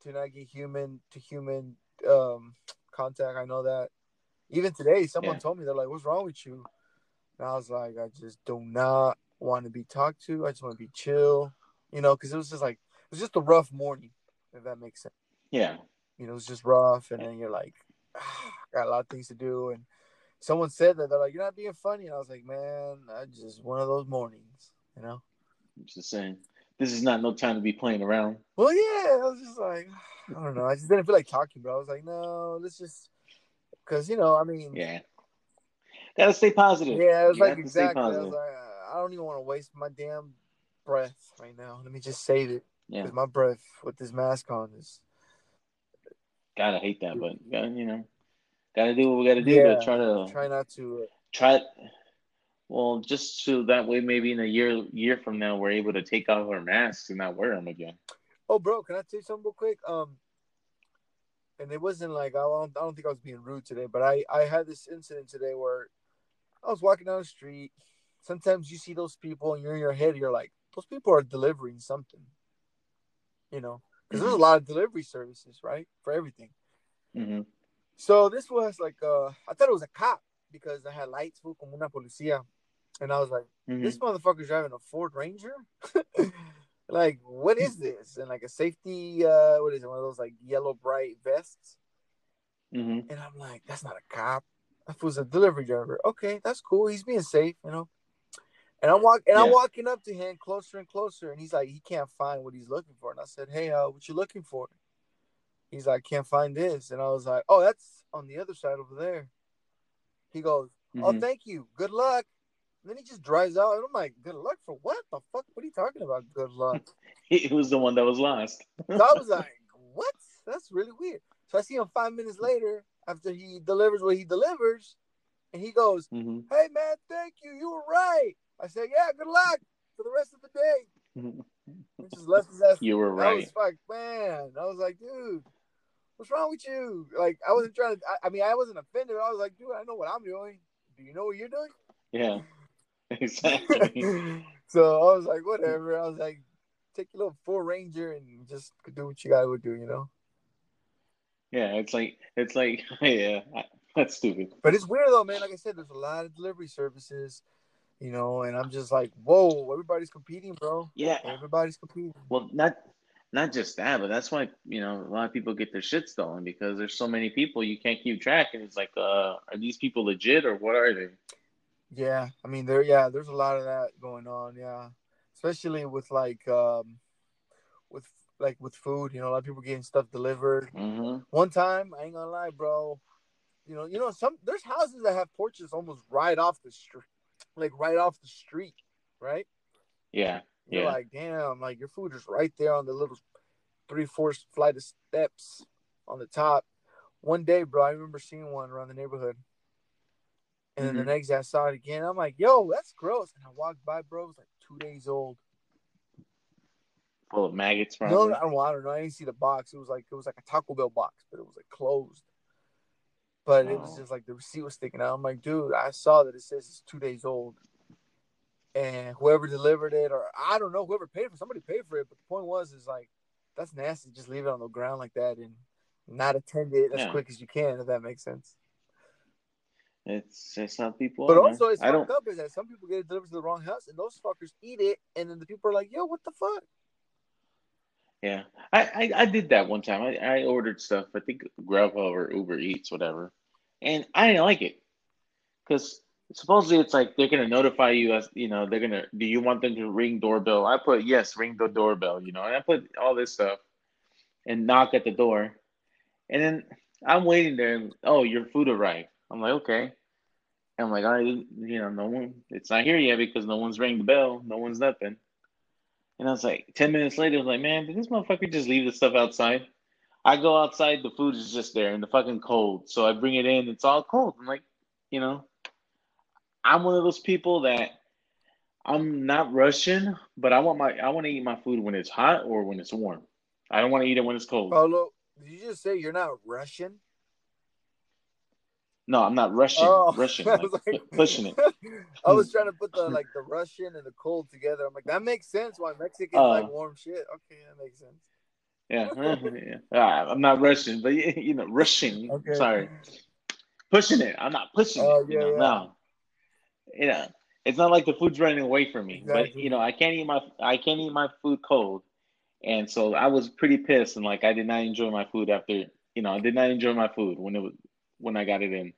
to not get human to human um, contact. I know that. Even today, someone yeah. told me they're like, "What's wrong with you?" And I was like, "I just do not want to be talked to. I just want to be chill." You know, because it was just like it was just a rough morning, if that makes sense. Yeah. You know, it's just rough, and then you're like, ah, got a lot of things to do, and someone said that they're like, "You're not being funny," and I was like, "Man, I just one of those mornings," you know. I'm just saying, this is not no time to be playing around. Well, yeah, I was just like, I don't know, I just didn't feel like talking, bro. I was like, no, let's just, because you know, I mean, yeah, gotta stay positive. Yeah, it was you like exactly. I was like, I don't even want to waste my damn breath right now. Let me just save it. Yeah, my breath with this mask on is gotta hate that, but you know, gotta do what we gotta do yeah, to try to try not to uh, try. Well, just so that way, maybe in a year year from now, we're able to take off our masks and not wear them again. Oh, bro, can I tell you something real quick? Um, and it wasn't like I don't, I don't think I was being rude today, but I I had this incident today where I was walking down the street. Sometimes you see those people, and you're in your head, you're like, those people are delivering something, you know because there's a lot of delivery services, right, for everything. Mm-hmm. So this was like, uh, I thought it was a cop because I had lights, como una policía, and I was like, mm-hmm. this motherfucker's driving a Ford Ranger. like, what is this? And like a safety, uh, what is it? One of those like yellow bright vests. Mm-hmm. And I'm like, that's not a cop. That was a delivery driver. Okay, that's cool. He's being safe, you know. And I'm walking and yeah. I'm walking up to him closer and closer, and he's like, he can't find what he's looking for. And I said, Hey, uh, what you looking for? He's like, Can't find this. And I was like, Oh, that's on the other side over there. He goes, oh, mm-hmm. Oh, thank you. Good luck. And then he just drives out, and I'm like, Good luck for what? The fuck? What are you talking about? Good luck. he was the one that was lost. so I was like, What? That's really weird. So I see him five minutes later after he delivers what he delivers, and he goes, mm-hmm. Hey man, thank you. You were right. I said, "Yeah, good luck for the rest of the day." just left his ass. You were right. I was like, man, I was like, dude, what's wrong with you? Like, I wasn't trying to. I, I mean, I wasn't offended. I was like, dude, I know what I'm doing. Do you know what you're doing? Yeah, exactly. so I was like, whatever. I was like, take your little Ford Ranger and just do what you gotta do, you know. Yeah, it's like it's like yeah, that's stupid. But it's weird though, man. Like I said, there's a lot of delivery services you know, and I'm just like, whoa, everybody's competing, bro. Yeah, everybody's competing. Well, not not just that, but that's why you know a lot of people get their shit stolen because there's so many people you can't keep track, and it's like, uh, are these people legit or what are they? Yeah, I mean, there, yeah, there's a lot of that going on, yeah, especially with like, um, with like with food, you know, a lot of people getting stuff delivered. Mm-hmm. One time, I ain't gonna lie, bro. You know, you know, some there's houses that have porches almost right off the street like right off the street, right? Yeah. You're yeah. like, damn, like your food is right there on the little three, four flight of steps on the top. One day, bro, I remember seeing one around the neighborhood. And then mm-hmm. the next day I saw it again. I'm like, yo, that's gross. And I walked by, bro. It was like two days old. Full of maggots, probably. No, I don't, I don't know. I didn't see the box. It was like it was like a Taco Bell box, but it was like closed. But it was just like the receipt was sticking out. I'm like, dude, I saw that it says it's two days old. And whoever delivered it, or I don't know, whoever paid for somebody paid for it. But the point was, is like, that's nasty. Just leave it on the ground like that and not attend it as yeah. quick as you can, if that makes sense. It's it's how people. But also, it's fucked up is that some people get it delivered to the wrong house, and those fuckers eat it, and then the people are like, "Yo, what the fuck?" Yeah, I, I, I did that one time. I, I ordered stuff. I think Grubhub or Uber Eats, whatever, and I didn't like it because supposedly it's like they're gonna notify you as you know they're gonna do you want them to ring doorbell i put yes ring the doorbell you know and i put all this stuff and knock at the door and then i'm waiting there and, oh your food arrived i'm like okay i'm like i you know no one it's not here yet because no one's ringing the bell no one's nothing and i was like 10 minutes later i was like man did this motherfucker just leave the stuff outside i go outside the food is just there and the fucking cold so i bring it in it's all cold i'm like you know I'm one of those people that I'm not rushing, but I want my I want to eat my food when it's hot or when it's warm. I don't want to eat it when it's cold. Paulo, did you just say you're not Russian? No, I'm not rushing. Oh, Russian, like, like, pushing it. I was trying to put the like the Russian and the cold together. I'm like, that makes sense. Why Mexicans uh, like warm shit? Okay, that makes sense. Yeah, yeah. I'm not Russian, but you know, rushing. Okay. Sorry, pushing it. I'm not pushing uh, it. Yeah, you know, yeah. no you know, it's not like the food's running away from me. Exactly. But you know, I can't eat my I can't eat my food cold, and so I was pretty pissed and like I did not enjoy my food after you know I did not enjoy my food when it was when I got it in.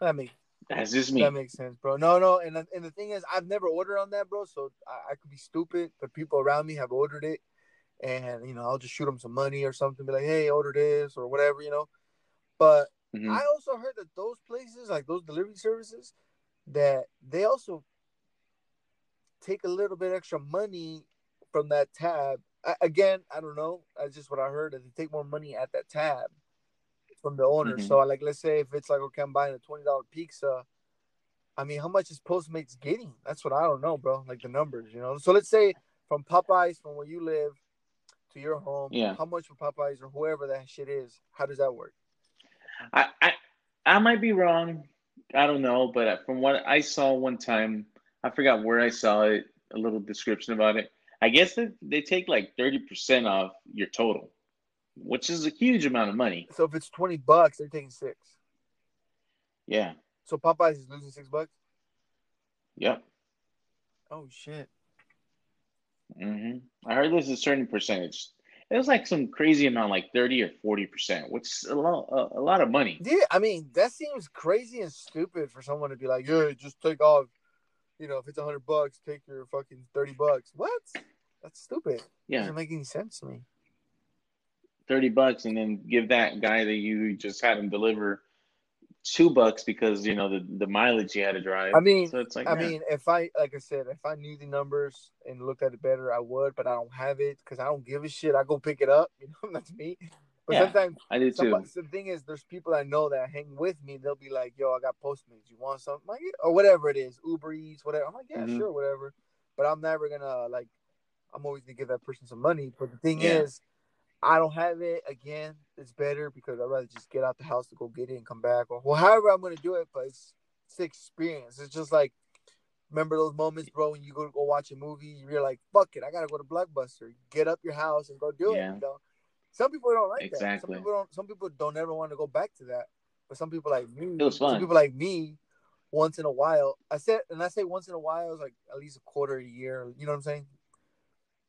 That makes that's just me. That makes sense, bro. No, no, and and the thing is, I've never ordered on that, bro. So I, I could be stupid, but people around me have ordered it, and you know, I'll just shoot them some money or something, be like, hey, order this or whatever, you know. But Mm-hmm. I also heard that those places, like those delivery services, that they also take a little bit extra money from that tab. I, again, I don't know. That's just what I heard. That they take more money at that tab from the owner. Mm-hmm. So, like, let's say if it's like, okay, I'm buying a twenty dollar pizza. I mean, how much is Postmates getting? That's what I don't know, bro. Like the numbers, you know. So let's say from Popeyes, from where you live to your home, yeah. how much for Popeyes or whoever that shit is? How does that work? I, I I might be wrong. I don't know, but from what I saw one time, I forgot where I saw it. A little description about it. I guess that they take like thirty percent off your total, which is a huge amount of money. So if it's twenty bucks, they're taking six. Yeah. So Popeyes is losing six bucks. Yep. Oh shit. Mhm. I heard there's a certain percentage it was like some crazy amount, like thirty or forty percent, which is a lot, a, a, lot of money. Yeah, I mean that seems crazy and stupid for someone to be like, "Yeah, just take off." You know, if it's a hundred bucks, take your fucking thirty bucks. What? That's stupid. Yeah, it doesn't make any sense to me. Thirty bucks, and then give that guy that you just had him deliver two bucks because you know the, the mileage you had to drive. I mean, so it's like I mean, if I like I said, if I knew the numbers and looked at it better, I would. But I don't have it because I don't give a shit. I go pick it up. You know, that's me. But yeah, sometimes I do too. The thing is, there's people I know that hang with me. They'll be like, "Yo, I got Postmates. You want something?" Like, or whatever it is, Uber Eats, whatever. I'm like, "Yeah, mm-hmm. sure, whatever." But I'm never gonna like. I'm always gonna give that person some money. But the thing yeah. is, I don't have it again. It's better because I'd rather just get out the house to go get it and come back, or well, however I'm gonna do it. But it's, it's experience. It's just like remember those moments, bro, when you go to go watch a movie, you're like, "Fuck it, I gotta go to Blockbuster." Get up your house and go do yeah. it. You know, some people don't like exactly. that. Some people don't. Some people don't ever want to go back to that. But some people like me, it was fun. some people like me, once in a while. I said, and I say once in a while, it's like at least a quarter a year. You know what I'm saying?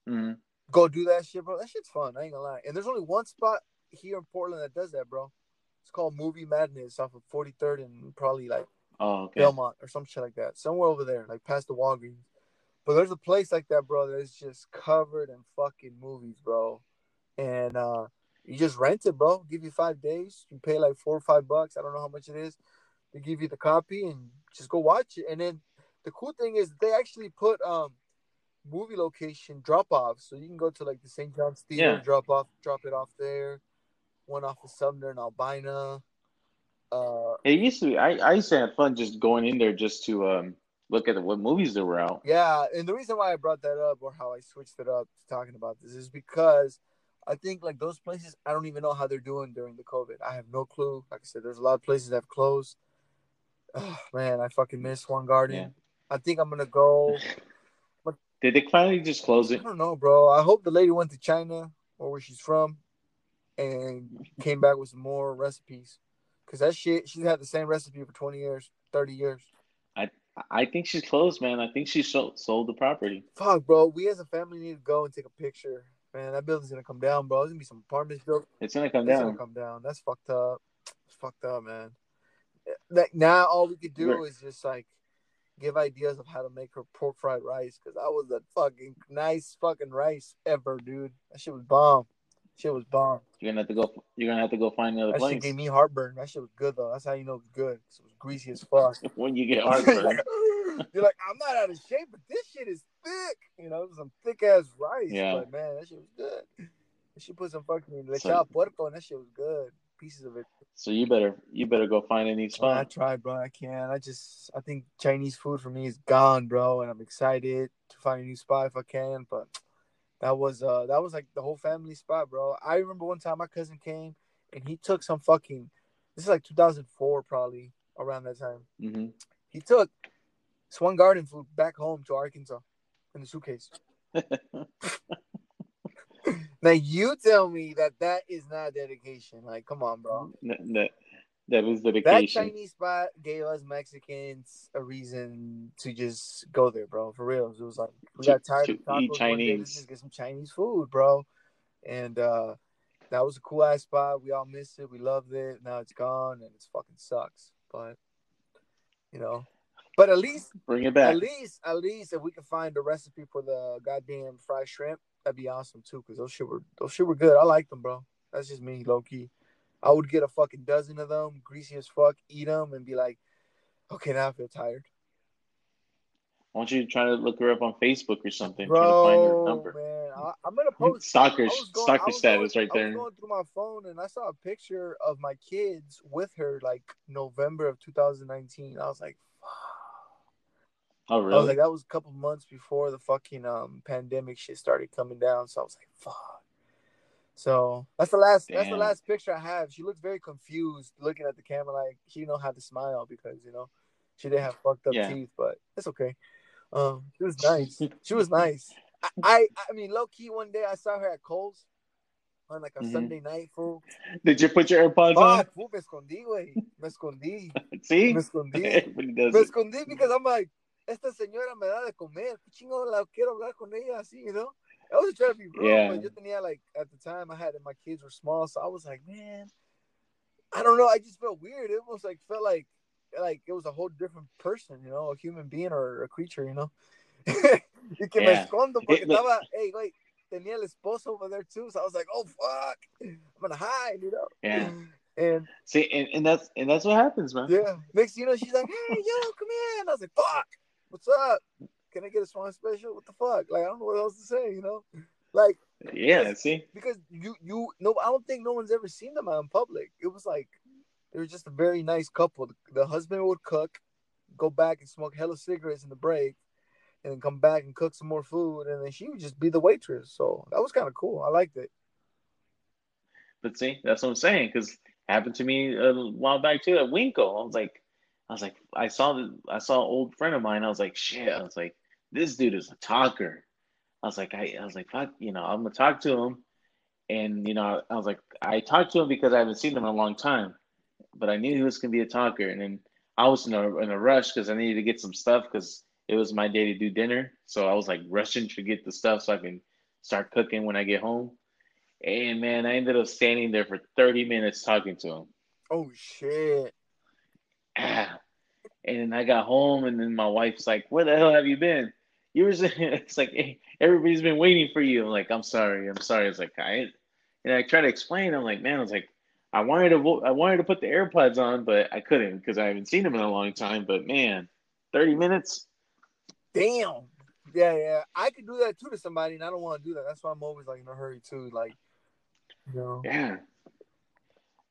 Mm-hmm go do that shit, bro. That shit's fun. I ain't gonna lie. And there's only one spot here in Portland that does that, bro. It's called Movie Madness off of 43rd and probably like oh, okay. Belmont or some shit like that. Somewhere over there, like past the Walgreens. But there's a place like that, bro, that is just covered in fucking movies, bro. And uh you just rent it, bro. Give you five days. You pay like four or five bucks. I don't know how much it is. They give you the copy and just go watch it. And then the cool thing is they actually put um movie location drop off. So you can go to like the St. John's Theater, yeah. drop off, drop it off there. One off of Sumner and Albina. Uh, it used to be. I, I used to have fun just going in there just to um look at the, what movies there were out. Yeah, and the reason why I brought that up or how I switched it up to talking about this is because I think like those places I don't even know how they're doing during the COVID. I have no clue. Like I said, there's a lot of places that have closed. Oh man, I fucking miss Swan Garden. Yeah. I think I'm gonna go Did they finally just close it? I don't know, bro. I hope the lady went to China or where she's from and came back with some more recipes. Cause that shit, she's had the same recipe for twenty years, thirty years. I I think she's closed, man. I think she sold, sold the property. Fuck, bro. We as a family need to go and take a picture. Man, that building's gonna come down, bro. There's gonna be some apartments built. It's gonna come it's down. Gonna come down. That's fucked up. It's fucked up, man. like now all we could do is just like give ideas of how to make her pork fried rice because that was the fucking nice fucking rice ever, dude. That shit was bomb. Shit was bomb. You're gonna have to go. You're gonna have to go find another That place shit gave me heartburn. That shit was good though. That's how you know it was good. It was greasy as fuck. when you get heartburn. You're like, I'm not out of shape, but this shit is thick. You know, some thick ass rice. Yeah. But man, that shit was good. She put some fucking lechada So- puerco and that shit was good. Pieces of it. so you better you better go find a new spot. I tried, bro. I can't. I just, I think Chinese food for me is gone, bro, and I'm excited to find a new spot if I can. But that was, uh, that was like the whole family spot, bro. I remember one time my cousin came and he took some fucking. This is like 2004, probably around that time. hmm He took Swan Garden food back home to Arkansas in the suitcase. now you tell me that that is not dedication. Like, come on, bro. that, that is dedication. That. Chinese spot gave us Mexicans a reason to just go there, bro. For real, it was like we got tired to of tacos. Chinese. let's just get some Chinese food, bro. And uh that was a cool ass spot. We all missed it. We loved it. Now it's gone, and it fucking sucks. But you know, but at least Bring it back. at least, at least, if we can find a recipe for the goddamn fried shrimp, that'd be awesome too. Cause those shit were those shit were good. I like them, bro. That's just me, low key. I would get a fucking dozen of them, greasy as fuck, eat them, and be like, okay, now I feel tired, Why don't you try to look her up on Facebook or something? try to find her number. Man, I, I'm gonna post. Stalker, I going- I stalker status going- right I there. was going through my phone and I saw a picture of my kids with her, like November of 2019. I was like, oh, I was like, that was a couple months before the fucking um pandemic shit started coming down. So I was like, fuck. So that's the last that's the last picture I have. She looked very confused looking at the camera like she didn't know how to smile because, you know, she didn't have fucked up Yeah. teeth, but it's okay. Um she was nice. she was nice. I, I I mean low key one day I saw her at Kohl's on like a Mhm. Sunday night fool. Did you put your AirPods on? Fuck, fool, me escondí, güey. Me escondí. See, Me escondí. Me escondí because I'm like, esta señora me da de comer. ¿Qué chingo la quiero hablar con ella así, you know? I wasn't trying to be rude, Yeah. but yo tenía like at the time I had my kids were small, so I was like, man, I don't know. I just felt weird. It almost like felt like like it was a whole different person, you know, a human being or a creature, you know. y que me Yeah. escondo porque It- estaba, hey, wait, tenía el esposo over there too, so I was like, oh fuck, I'm gonna hide, you know. Yeah. And See, and, and that's and that's what happens, man. yeah. Next you know, she's like, hey, yo, come here. And I was like, fuck, what's up? Can I get a swan special? What the fuck? Like, I don't know what else to say, you know? Like, Yeah, see, because you, you, no, I don't think no one's ever seen them out in public. It was like, they were just a very nice couple. The, the husband would cook, go back and smoke hella cigarettes in the break, and then come back and cook some more food. And then she would just be the waitress. So that was kind of cool. I liked it. but see, that's what I'm saying because happened to me a while back too at Winco. I was like, I was like, I saw the, I saw an old friend of mine. I was like, shit. I was like, this dude is a talker. I was like, I, I was like, fuck, you know, I'm gonna talk to him, and you know, I was like, I talked to him because I haven't seen him in a long time, but I knew he was gonna be a talker, and then I was in a in a rush because I needed to get some stuff because it was my day to do dinner, so I was like rushing to get the stuff so I can start cooking when I get home. And man, I ended up standing there for 30 minutes talking to him. Oh, shit. Ah. And then I got home, and then my wife's like, "Where the hell have you been?" You were. It's like hey, everybody's been waiting for you. I'm like, "I'm sorry, I'm sorry." It's like I, and I try to explain. I'm like, "Man, I was like, I wanted to, vo- I wanted to put the AirPods on, but I couldn't because I haven't seen them in a long time." But man, 30 minutes. Damn. Yeah, yeah. I could do that too to somebody, and I don't want to do that. That's why I'm always like in a hurry too. Like, you know. Yeah.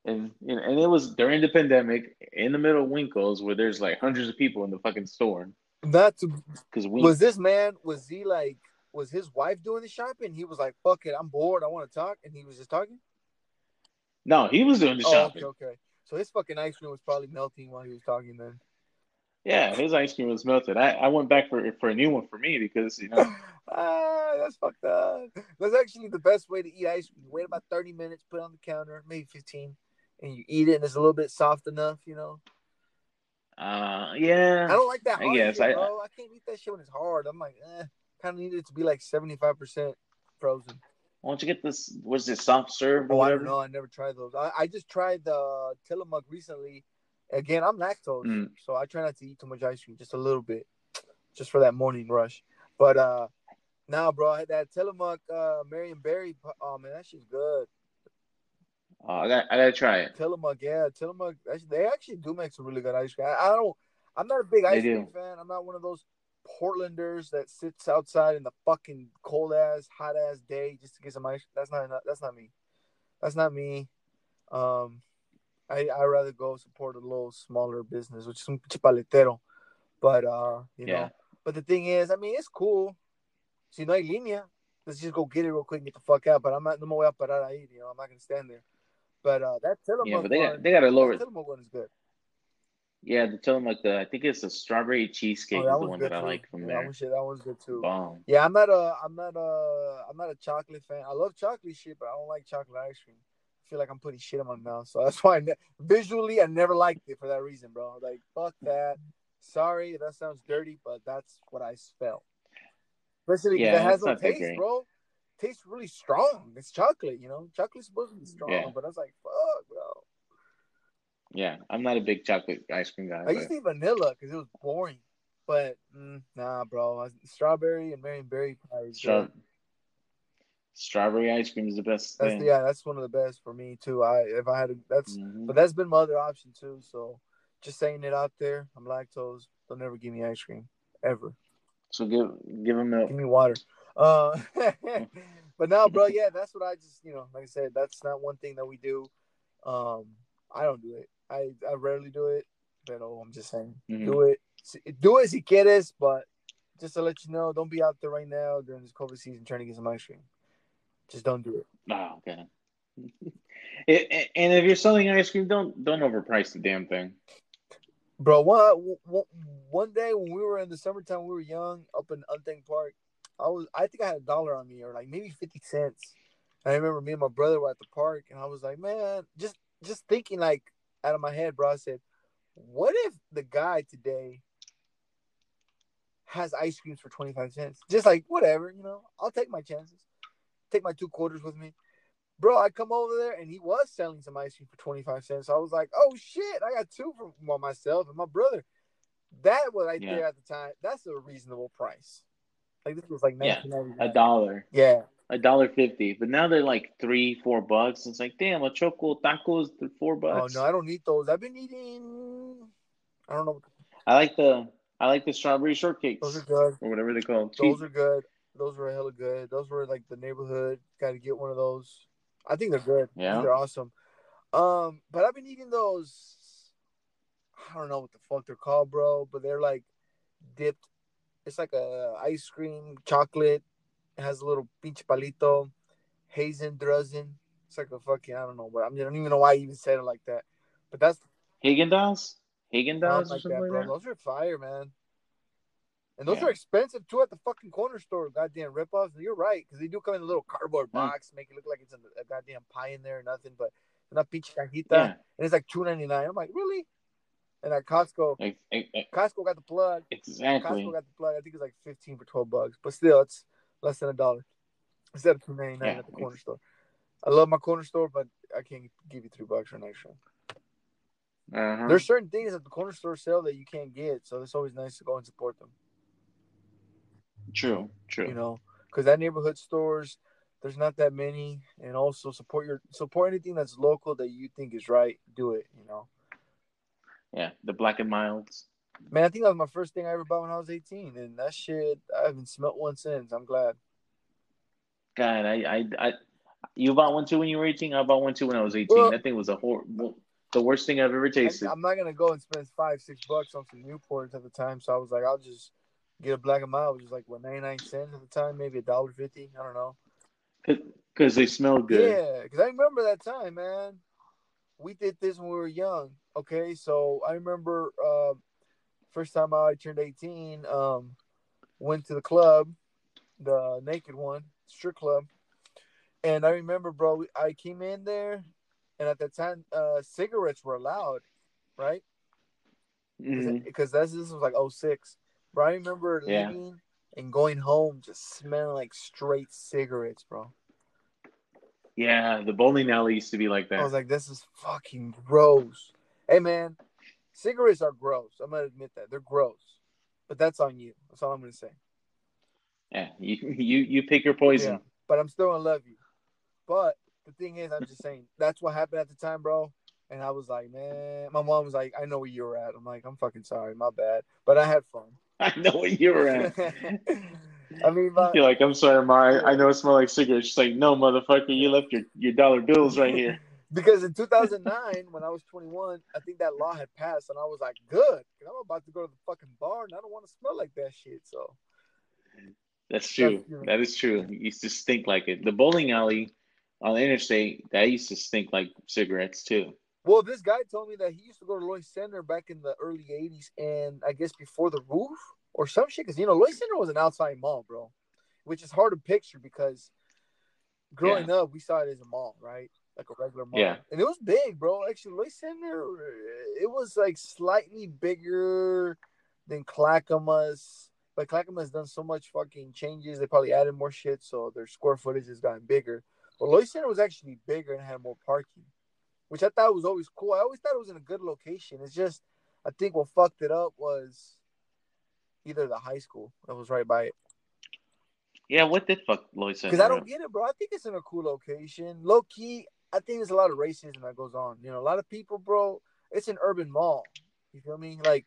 And you know, and it was during the pandemic in the middle of Winco's where there's like hundreds of people in the fucking store to because we was this man was he like was his wife doing the shopping? He was like, "Fuck it, I'm bored. I want to talk," and he was just talking. no he was doing the Oh, shopping. okay, okay. So his fucking ice cream was probably melting while he was talking. Then. Yeah, his ice cream was melted. I, I went back for for a new one for me because you know ah, that's fucked up. That's actually the best way to eat ice cream. Wait about thirty minutes, put it on the counter, maybe fifteen, and you eat it, and it's a little bit soft enough, you know. uh yeah I don't like that I guess, shit, I- bro. I can't eat that shit when it's hard. I'm like, eh, kind of need it to be like seventy five percent frozen. why don't you get this Was this soft serve or Oh, I don't know. I never tried those. I, I just tried the Tillamook recently, Again, I'm lactose, Mm. so I try not to eat too much ice cream, just a little bit, just for that morning rush. But uh, now, bro, I had that Tillamook uh, Marionberry. Oh man, that shit's good. Oh, I got I gotta try it. Tillamook, yeah, Tillamook. Actually, they actually do make some really good ice cream. I, I don't. I'm not a big ice cream fan. I'm not one of those Portlanders that sits outside in the fucking cold ass, hot ass day just to get some ice. That's not. That's not me. That's not me. Um, I I rather go support a little smaller business, which is un chipaletero. But uh, you Yeah. know. But the thing is, I mean, it's cool. Si no hay línea, let's just go get it real quick and get the fuck out. But I'm not. No me voy a parar ahí. You know, I'm not gonna stand there. But uh, that Tillamook Yeah, but they one, got they got a lower. that Tillamook one is good. Yeah, the like the I think it's the strawberry cheesecake Oh, is the one that I like from Yeah, there. That shit, that one's good too. Bomb. Yeah, I'm not a, I'm not a, I'm not a chocolate fan. I love chocolate shit, but I don't like chocolate ice cream. I feel like I'm putting shit in my mouth, so that's why I ne- visually I never liked it for that reason, bro. Like fuck that. Sorry, that sounds dirty, but that's what I felt. Especially Yeah, it has no taste, great. bro. Tastes really strong. It's chocolate, you know. Chocolate's supposed to be strong, Yeah. but I was like, fuck, bro. Yeah, I'm not a big chocolate ice cream guy. I But used to eat vanilla because it was boring, but mm, nah, bro. Strawberry and Marionberry pie Stra- strawberry ice cream is the best That's yeah, that's one of the best for me too. I if I had to, that's Mhm. but that's been my other option too. So just saying it out there, I'm lactose. They'll never give me ice cream ever. So give give them milk. Give me water. Uh, but now, bro, yeah, that's what I just you know, like I said, that's not one thing that we do. Um, I don't do it. I I rarely do it. But oh, I'm just saying, Mhm. do it. Do it si quieres, but just to let you know, don't be out there right now during this COVID season trying to get some ice cream. Just don't do it. Oh, okay. It, and if you're selling ice cream, don't don't overprice the damn thing. Bro, one, one one day when we were in the summertime, we were young up in Unthank Park. I was, I think I had a dollar on me, or like maybe fifty cents. I remember me and my brother were at the park, and I was like, man, just just thinking like out of my head, bro. I said, what if the guy today has ice creams for twenty five cents? Just like whatever, you know, I'll take my chances. Take my two quarters with me. Bro, I come over there and he was selling some ice cream for 25 cents. I was like, oh shit, I got two for myself and my brother. That was right Yeah. there at the time. That's a reasonable price. Like this was like Yeah, A dollar, Yeah. a dollar fifty. But now they're like three, four bucks. It's like damn, a choco tacos four Oh bucks. Oh, no, I don't eat those. I've been eating. I don't know. I like the I like the strawberry shortcakes Those are good. or whatever they call them. Those are good. Those were hella good. Those were like the neighborhood. Got to get one of those. I think they're good. Yeah. they're awesome. Um, but I've been eating those. I don't know what the fuck they're called, bro. But they're like dipped. It's like a ice cream chocolate. It has a little pinche palito, hazen druzen. It's like a fucking I don't know, but I, mean, I don't even know why I even said it like that. But that's Haagen Dazs, Haagen not Dazs like that, like bro. that. Those are fire, man. And those Yeah. are expensive too at the fucking corner store. Goddamn ripoffs. You're right, because they do come in a little cardboard Mm. box, make it look like it's a, a goddamn pie in there or nothing. But not pinche cajita, Yeah, and it's like two ninety nine. I'm like, really? And at Costco, ex- ex- ex- Costco got the plug. exactly. Costco got the plug. I think it's like fifteen for twelve bucks, but still, it's less than a dollar instead of two ninety nine Yeah, at the corner store. I love my corner store, but I can't give you three bucks for an extra. Uh-huh. There's certain things at the corner store sell that you can't get, so it's always nice to go and support them. True, true. you know, because that neighborhood stores, there's not that many, and also support your support anything that's local that you think is right. Do it, you know. Yeah, the black and milds. Man, I think that was my first thing I ever bought when I was 18, and that shit I haven't smelt one since. I'm glad. God, I, I, I, you bought one too when you were 18. I bought one too when I was 18. Well- that thing was a horrible, the worst thing I've ever tasted. I, am not gonna go and spend five, six bucks on some Newports at the time, so I was like, I'll just get a black and mild, which is like what 99 cents at the time, maybe a dollar fifty. I don't know. Because they smell good. Yeah, because I remember that time, man. We did this when we were young. Okay, so I remember uh, first time I turned eighteen. Um, went to the club, the naked one, strip club, and I remember, bro. I came in there, and at that time, uh, cigarettes were allowed, right? Because that's this was like 06. But I remember Yeah. leaving and going home just smelling like straight cigarettes, bro. Yeah, the bowling alley used to be like that. I was like, this is fucking gross. Hey, man, Cigarettes are gross. I'm gonna admit that they're gross, but that's on you. That's all I'm gonna say. Yeah, you you you pick your poison. Yeah, but I'm still gonna love you. But the thing is, I'm just saying that's what happened at the time, bro. And I was like, man, my mom was like, I know where you were at. I'm like, I'm fucking sorry, my bad. But I had fun. I know where you were at. I mean, my, you're like, I'm sorry. I, I know it smells like cigarettes. She's like, no, motherfucker, you left your, your dollar bills right here. Because in 2009, when I was 21, I think that law had passed, and I was like, good, I'm about to go to the fucking bar, and I don't want to smell like that shit. So that's true. That's, that is true. It used to stink like it. The bowling alley on the interstate that used to stink like cigarettes too. Well, this guy told me that he used to go to Lloyd Center back in the early '80s, and I guess before the roof or some shit. Because you know, Lloyd Center was an outside mall, bro, which is hard to picture because growing yeah. up we saw it as a mall, right? Like a regular mall. Yeah. And it was big, bro. Actually, Lloyd Center, uh, it was like slightly bigger than Clackamas. But Clackamas done so much fucking changes. They probably added more shit, so their square footage has gotten bigger. But Lloyd Center was actually bigger and had more parking, which I thought was always cool. I always thought it was in a good location. It's just, I think what fucked it up was either the high school that was right by it. Yeah, what did fuck Lloyd Center? Because I don't get it, bro. I think it's in a cool location. Low key, I think there's a lot of racism that goes on. You know, a lot of people, bro. It's an urban mall. You feel me? Like,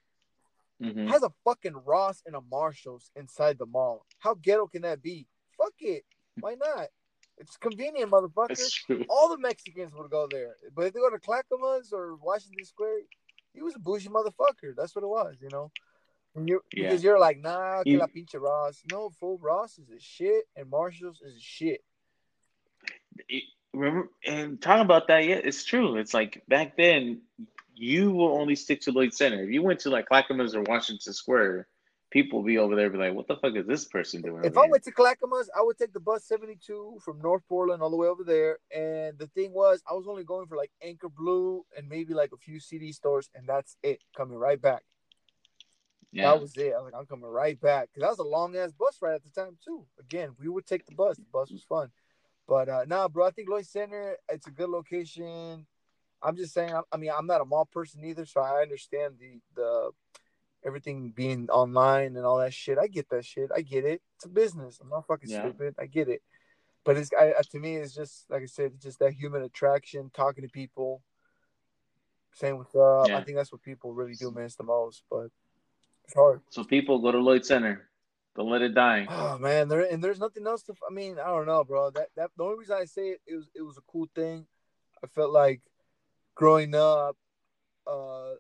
mm-hmm. has a fucking Ross and a Marshalls inside the mall. How ghetto can that be? Fuck it. Why not? It's convenient, motherfucker. All the Mexicans would go there. But if they go to Clackamas or Washington Square, he was a bougie motherfucker. That's what it was, you know. You, yeah. Because you're like, nah, que la pinche Ross. No, full Ross is a shit, and Marshalls is a shit. Remember, and talking about that, yeah, it's true. It's like back then, you will only stick to Lloyd Center. If you went to like Clackamas or Washington Square, people will be over there be like, what the fuck is this person doing? If I here? went to Clackamas, I would take the bus 72 from North Portland all the way over there. And the thing was, I was only going for like Anchor Blue and maybe like a few CD stores, and that's it. Coming right back. Yeah. That was it. I was like, I'm coming right back because that was a long ass bus ride at the time too. Again, we would take the bus. The bus was fun, but uh nah, bro. I think Lloyd Center. It's a good location. I'm just saying. I, I mean, I'm not a mall person either, so I understand the the everything being online and all that shit. I get that shit. I get it. It's a business. I'm not fucking yeah. stupid. I get it. But it's I, to me, it's just like I said, it's just that human attraction, talking to people, saying what's up. Yeah. I think that's what people really do miss the most. But it's hard. So people go to Lloyd Center. Don't let it die. Oh man, there and there's nothing else to. I mean, I don't know, bro. That that the only reason I say it, it was it was a cool thing. I felt like growing up, uh,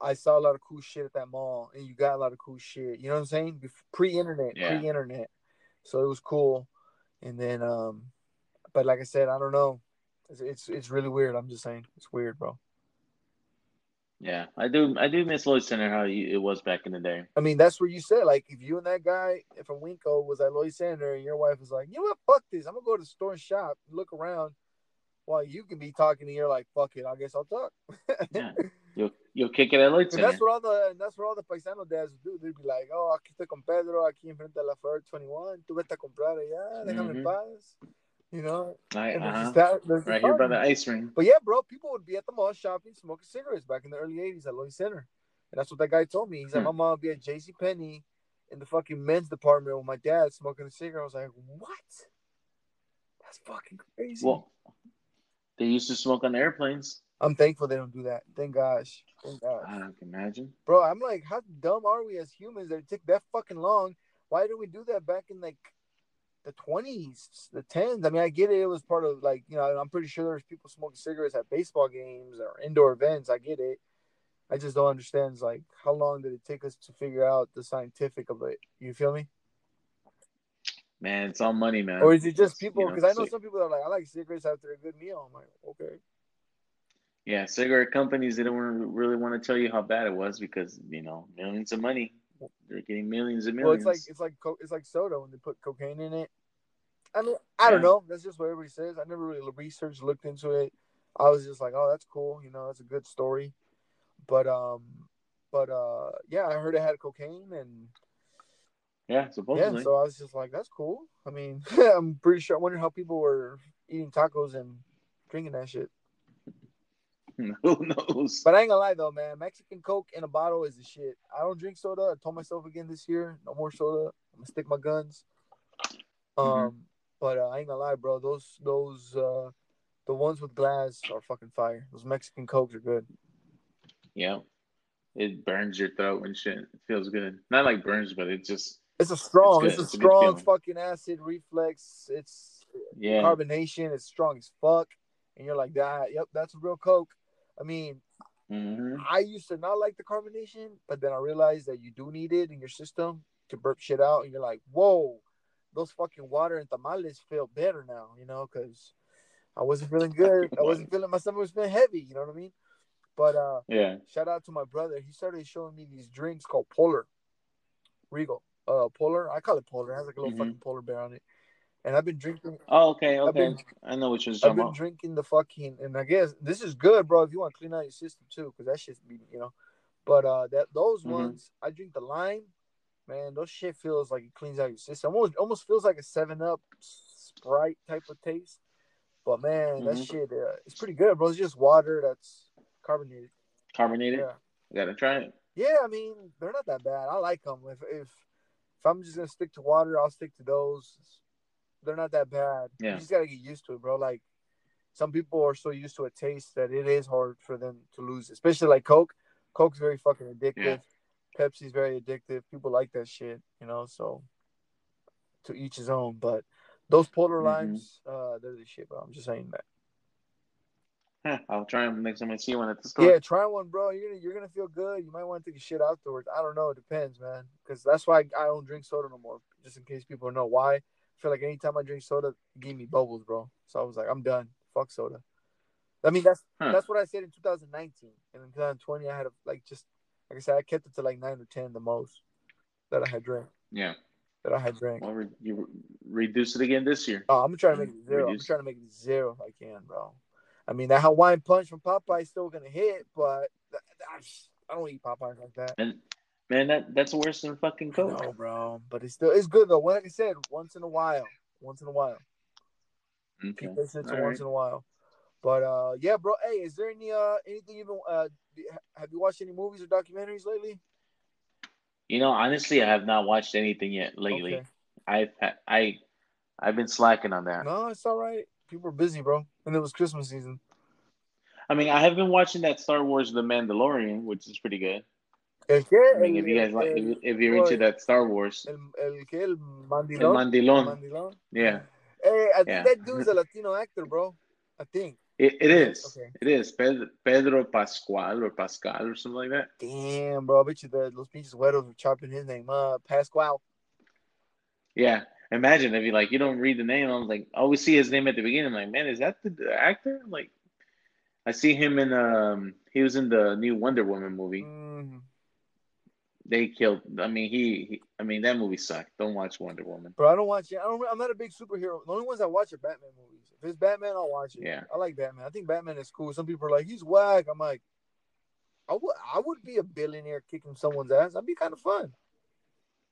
I saw a lot of cool shit at that mall, and you got a lot of cool shit. You know what I'm saying? Pre-internet, yeah. pre-internet. So it was cool, and then, um, but like I said, I don't know. It's, it's it's really weird. I'm just saying, it's weird, bro. Yeah, I do. I do miss Lloyd Center how it was back in the day. I mean, that's where you said like if you and that guy from Winco was at Lloyd Center, and your wife was like, you know what, fuck this, I'm gonna go to the store and shop, and look around, while you can be talking, and you're like, fuck it, I guess I'll talk. yeah, you'll you'll kick it at Lloyd Center. that's what all the that's what all the paisano dads do. They'd be like, oh, aquí estoy con Pedro, aquí enfrente de la Forever 21, tú vete a comprar allá, déjame mm-hmm. en paz. You know, right, uh-huh. that, right here by the ice ring. But yeah, bro, people would be at the mall shopping, smoking cigarettes back in the early '80s at Lloyd Center, and that's what that guy told me. He's like, hmm. my mom would be at J.C. Penney in the fucking men's department with my dad smoking a cigarette. I was like, what? That's fucking crazy. Well, they used to smoke on airplanes. I'm thankful they don't do that. Thank gosh. Thank gosh. I can imagine. Bro, I'm like, how dumb are we as humans that it took that fucking long? Why didn't we do that back in like the twenties, the tens. I mean, I get it. It was part of like you know. I'm pretty sure there's people smoking cigarettes at baseball games or indoor events. I get it. I just don't understand. like, how long did it take us to figure out the scientific of it? You feel me? Man, it's all money, man. Or is it just people? Because you know, I know some people are like, I like cigarettes after a good meal. I'm like, okay. Yeah, cigarette companies they don't really want to tell you how bad it was because you know millions of money. They're getting millions and millions. Well, it's like it's like it's like soda when they put cocaine in it. I mean, I don't know. That's just what everybody says. I never really researched, looked into it. I was just like, oh, that's cool. You know, that's a good story. But um, but uh, yeah, I heard it had cocaine and. Yeah, supposedly. Yeah, so I was just like, that's cool. I mean, I'm pretty sure. I wonder how people were eating tacos and drinking that shit. Who knows? But I ain't gonna lie though, man. Mexican Coke in a bottle is the shit. I don't drink soda. I told myself again this year, no more soda. I'm gonna stick my guns. Um, Mhm. but uh, I ain't gonna lie, bro. Those those uh, the ones with glass are fucking fire. Those Mexican Cokes are good. Yeah. It burns your throat and shit. It feels good. Not like burns, but it just It's a strong. It's It's, a It's strong feeling. fucking acid reflex. It's yeah. carbonation. It's strong as fuck. And you're like that. Yep, that's a real Coke. I mean, hmm I used to not like the carbonation, but then I realized that you do need it in your system to burp shit out, and you're like, whoa, those fucking water and tamales feel better now, you know, because I wasn't feeling good. I wasn't feeling my stomach was feeling heavy, you know what I mean? But uh, Yeah. shout out to my brother. He started showing me these drinks called Polar, Regal, uh, Polar. I call it Polar. It has like a little Mhm. fucking polar bear on it, and I've been drinking. Oh, okay, okay. been- I know what you're talking I've been about. drinking the fucking, and I guess this is good, bro. If you want to clean out your system too, because that shit's be, you know. But uh, that those Mhm. ones, I drink the lime, man. Those shit feels like it cleans out your system. Almost, almost feels like a Seven Up Sprite type of taste. But man, that Mhm. shit, uh, it's pretty good, bro. It's just water that's carbonated. Carbonated. Yeah, You gotta try it. yeah. I mean, they're not that bad. I like them. If if if I'm just gonna stick to water, I'll stick to those. They're not that bad. Yeah. You just gotta get used to it, bro. Like some people are so used to a taste that it is hard for them to lose, especially like Coke. Coke's very fucking addictive. Yeah. Pepsi's very addictive. People like that shit, you know. So to each his own. But those polar Mhm. limes, uh, they're the shit, bro. I'm just saying that. Huh, I'll try them next time I see one at the store. Yeah, try one, bro. You're gonna you're gonna feel good. You might want to take a shit afterwards. I don't know. It depends, man. Because that's why I don't drink soda no more. Just in case people know why. Feel like anytime I drink soda, it gave me bubbles, bro. So I was like, I'm done. Fuck soda. I mean, that's Huh. that's what I said in 2019. And in 2020, I had a, like just like I said, I kept it to like nine or ten the most that I had drank. Yeah. That I had drank. Well, you re- reduce it again this year. Oh, I'm trying to make it mm-hmm. zero. I'm trying to make it zero if I can, bro. I mean, that Hawaiian punch from Popeye is still gonna hit, but I don't eat Popeyes like that. And man, that that's worse than fucking Coke. No, bro. But it's still it's good though. Like I said, once in a while. Once in a while. Okay. Keep listening to All once right. in a while. But uh yeah, bro. Hey, is there any uh anything you've been uh have you watched any movies or documentaries lately? You know, honestly, I have not watched anything yet lately. Okay. I've I I've been slacking on that. No, it's all right. People are busy, bro. And it was Christmas season. I mean, I have been watching that Star Wars: The Mandalorian, which is pretty good. El que, I mean, if you guys like, el- if, you're into that Star Wars, el, el, que, el El mandilón. Mandilón, Mandilón. yeah, Hey, I think Yeah. that dude's a Latino actor, bro. I think. it, it is. Okay. It is Pedro, Pedro Pascual or Pascal or something like that. Damn, bro. I bet you the Los Pinches Güeros were chopping his name up. Pascual. Yeah, imagine if you like you don't read the name. I'm like, I always see his name at the beginning. I'm like, man, is that the, the actor? Like, I see him in um, he was in the new Wonder Woman movie. Mm, They killed. I mean, he, he I mean, that movie sucked. Don't watch Wonder Woman. bro, I don't watch it. I don't. I'm not a big superhero. The only ones I watch are Batman movies. If it's Batman, I'll watch it. Yeah. I like Batman. I think Batman is cool. Some people are like, he's whack. I'm like, I would. I would be a billionaire kicking someone's ass. That'd be kind of fun.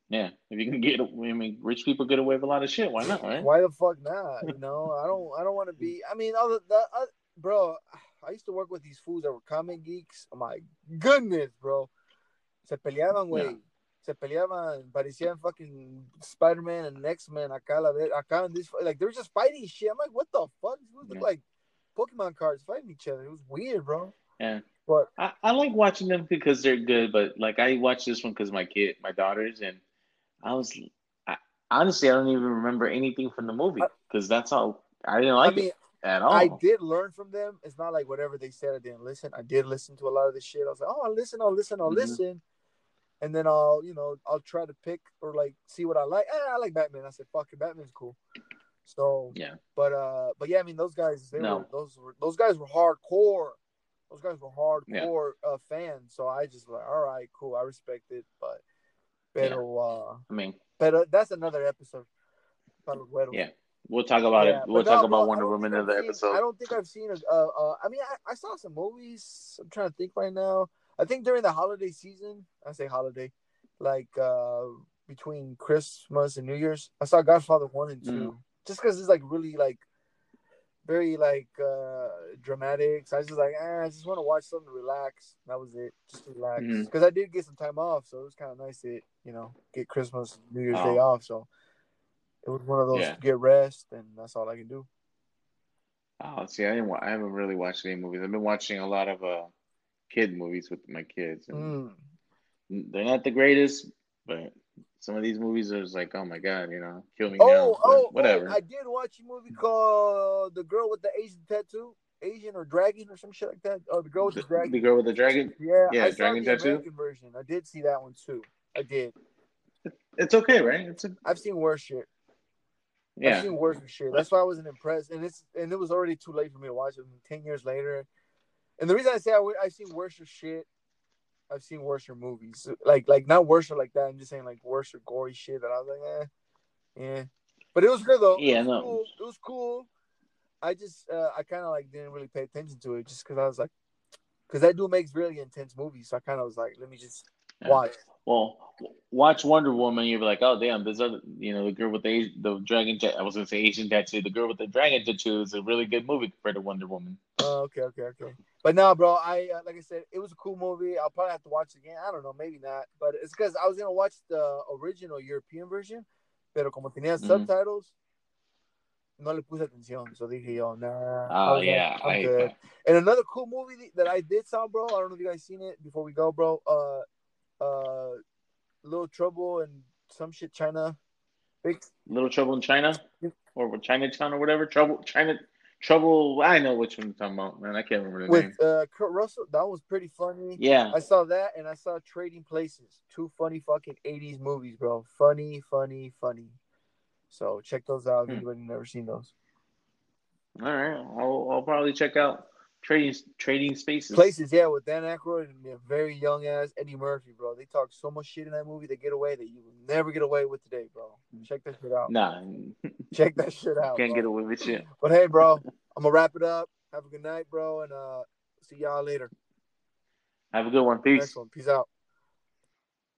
Yeah, if you can get, I mean, rich people get away with a lot of shit. Why not, right? Why the fuck not? You know, I don't. I don't want to be. I mean, other the, uh, bro. I used to work with these fools that were comic geeks. Oh my goodness, bro. Se peleaban, güey. Yeah. Se peleaban. Parecían fucking Spider Man and X Men. Acá, la vez, acá in this, like they were just fighting shit. I'm like, what the fuck? Fools Yeah. like Pokemon cards fighting each other. It was weird, bro. Yeah. But I, I like watching them because they're good, but like I watched this one because my kid, my daughters, and I was I, honestly I don't even remember anything from the movie because that's how I didn't like I mean, it at all. I did learn from them. It's not like whatever they said, I didn't listen. I did listen to a lot of the shit. I was like, oh, I'll listen, I'll listen, I'll Mhm. listen. And then I'll, you know, I'll try to pick or like see what I like. Eh, I like Batman. I said, fuck it, Batman's cool. So, Yeah. but uh, but yeah, I mean, those guys, they No. were those were those guys were hardcore. Those guys were hardcore uh, fans. So I just like, all right, cool, I respect it. But, pero, uh, I mean, pero that's another episode. Para los güeros. Yeah. we'll talk about Yeah, it. We'll talk no, about Wonder Woman in the seen- episode. I don't think I've seen a. Uh, uh, I mean, I, I saw some movies. I'm trying to think right now. I think during the holiday season, I say holiday, like uh between Christmas and New Year's, I saw Godfather one and two. Mm. Just because it's like really like very like uh dramatic. So I was just like, eh, I just want to watch something to relax. That was it, just relax. Because I did get some time off, so it was kind of nice to you know get Christmas, New Year's Oh. Day off. So it was one of those Yeah. get rest, and that's all I can do. Oh, see, I didn't. Wa- I haven't really watched any movies. I've been watching a lot of uh kid movies with my kids, and Mm. they're not the greatest, but some of these movies are just like, oh my god, you know, kill me Oh, now. oh, whatever. oh! I did watch a movie called "The Girl with the Asian Tattoo," Asian or Dragon or some shit like that. Oh, the girl with the the, dragon. the girl with the dragon. yeah, yeah, I dragon tattoo. American version. I did see that one too. I did. It's okay, right? It's a I've seen worse shit. I've yeah. seen worse shit. That's why I wasn't impressed, and it's and it was already too late for me to watch it. Ten years later, and the reason I say I, have seen worse shit, I've seen worse movies. Like like not worse like that. I'm just saying like worse gory shit that I was like, eh, yeah. But it was good though. Yeah, it was no. cool. It was cool. I just uh, I kind of like didn't really pay attention to it just because I was like, because that dude makes really intense movies. So I kind of was like, let me just watch. Well, watch Wonder Woman. You'll be like, oh damn, this other, you know, the girl with the the dragon. I was gonna say Asian tattoo. The girl with the dragon tattoo is a really good movie compared to Wonder Woman. Oh, okay, okay, okay. But no, bro, I uh, like I said, it was a cool movie. I'll probably have to watch it again. I don't know, maybe not. But it's because I was gonna watch the original European version, pero como tenía Mhm. subtitles, no le puse atención. So dije yo, nah. Oh yeah, I'm I, good. And another cool movie that I did saw, bro. I don't know if you guys seen it before we go, bro. Uh, uh, Little Trouble and some shit China. Big Little Trouble in China or Chinatown or whatever. Trouble China. Trouble. I know which one you're talking about, man. I can't remember the name. with uh Kurt Russell. That was pretty funny. Yeah, I saw that and I saw Trading Places. Two funny fucking 80s movies, bro. Funny, funny, funny. So check those out if Hmm. anybody never seen those. all right. I'll, I'll probably check out Trading Trading Spaces. Places, yeah, with Dan Aykroyd and a very young ass Eddie Murphy, bro. They talk so much shit in that movie. They get away that you will never get away with today, bro. Check that shit out. Nah, Check that shit out. can't bro. get away with shit. But hey, bro, I'm gonna wrap it up. Have a good night, bro, and uh see y'all later. Have a good one. Peace. Next one. Peace out.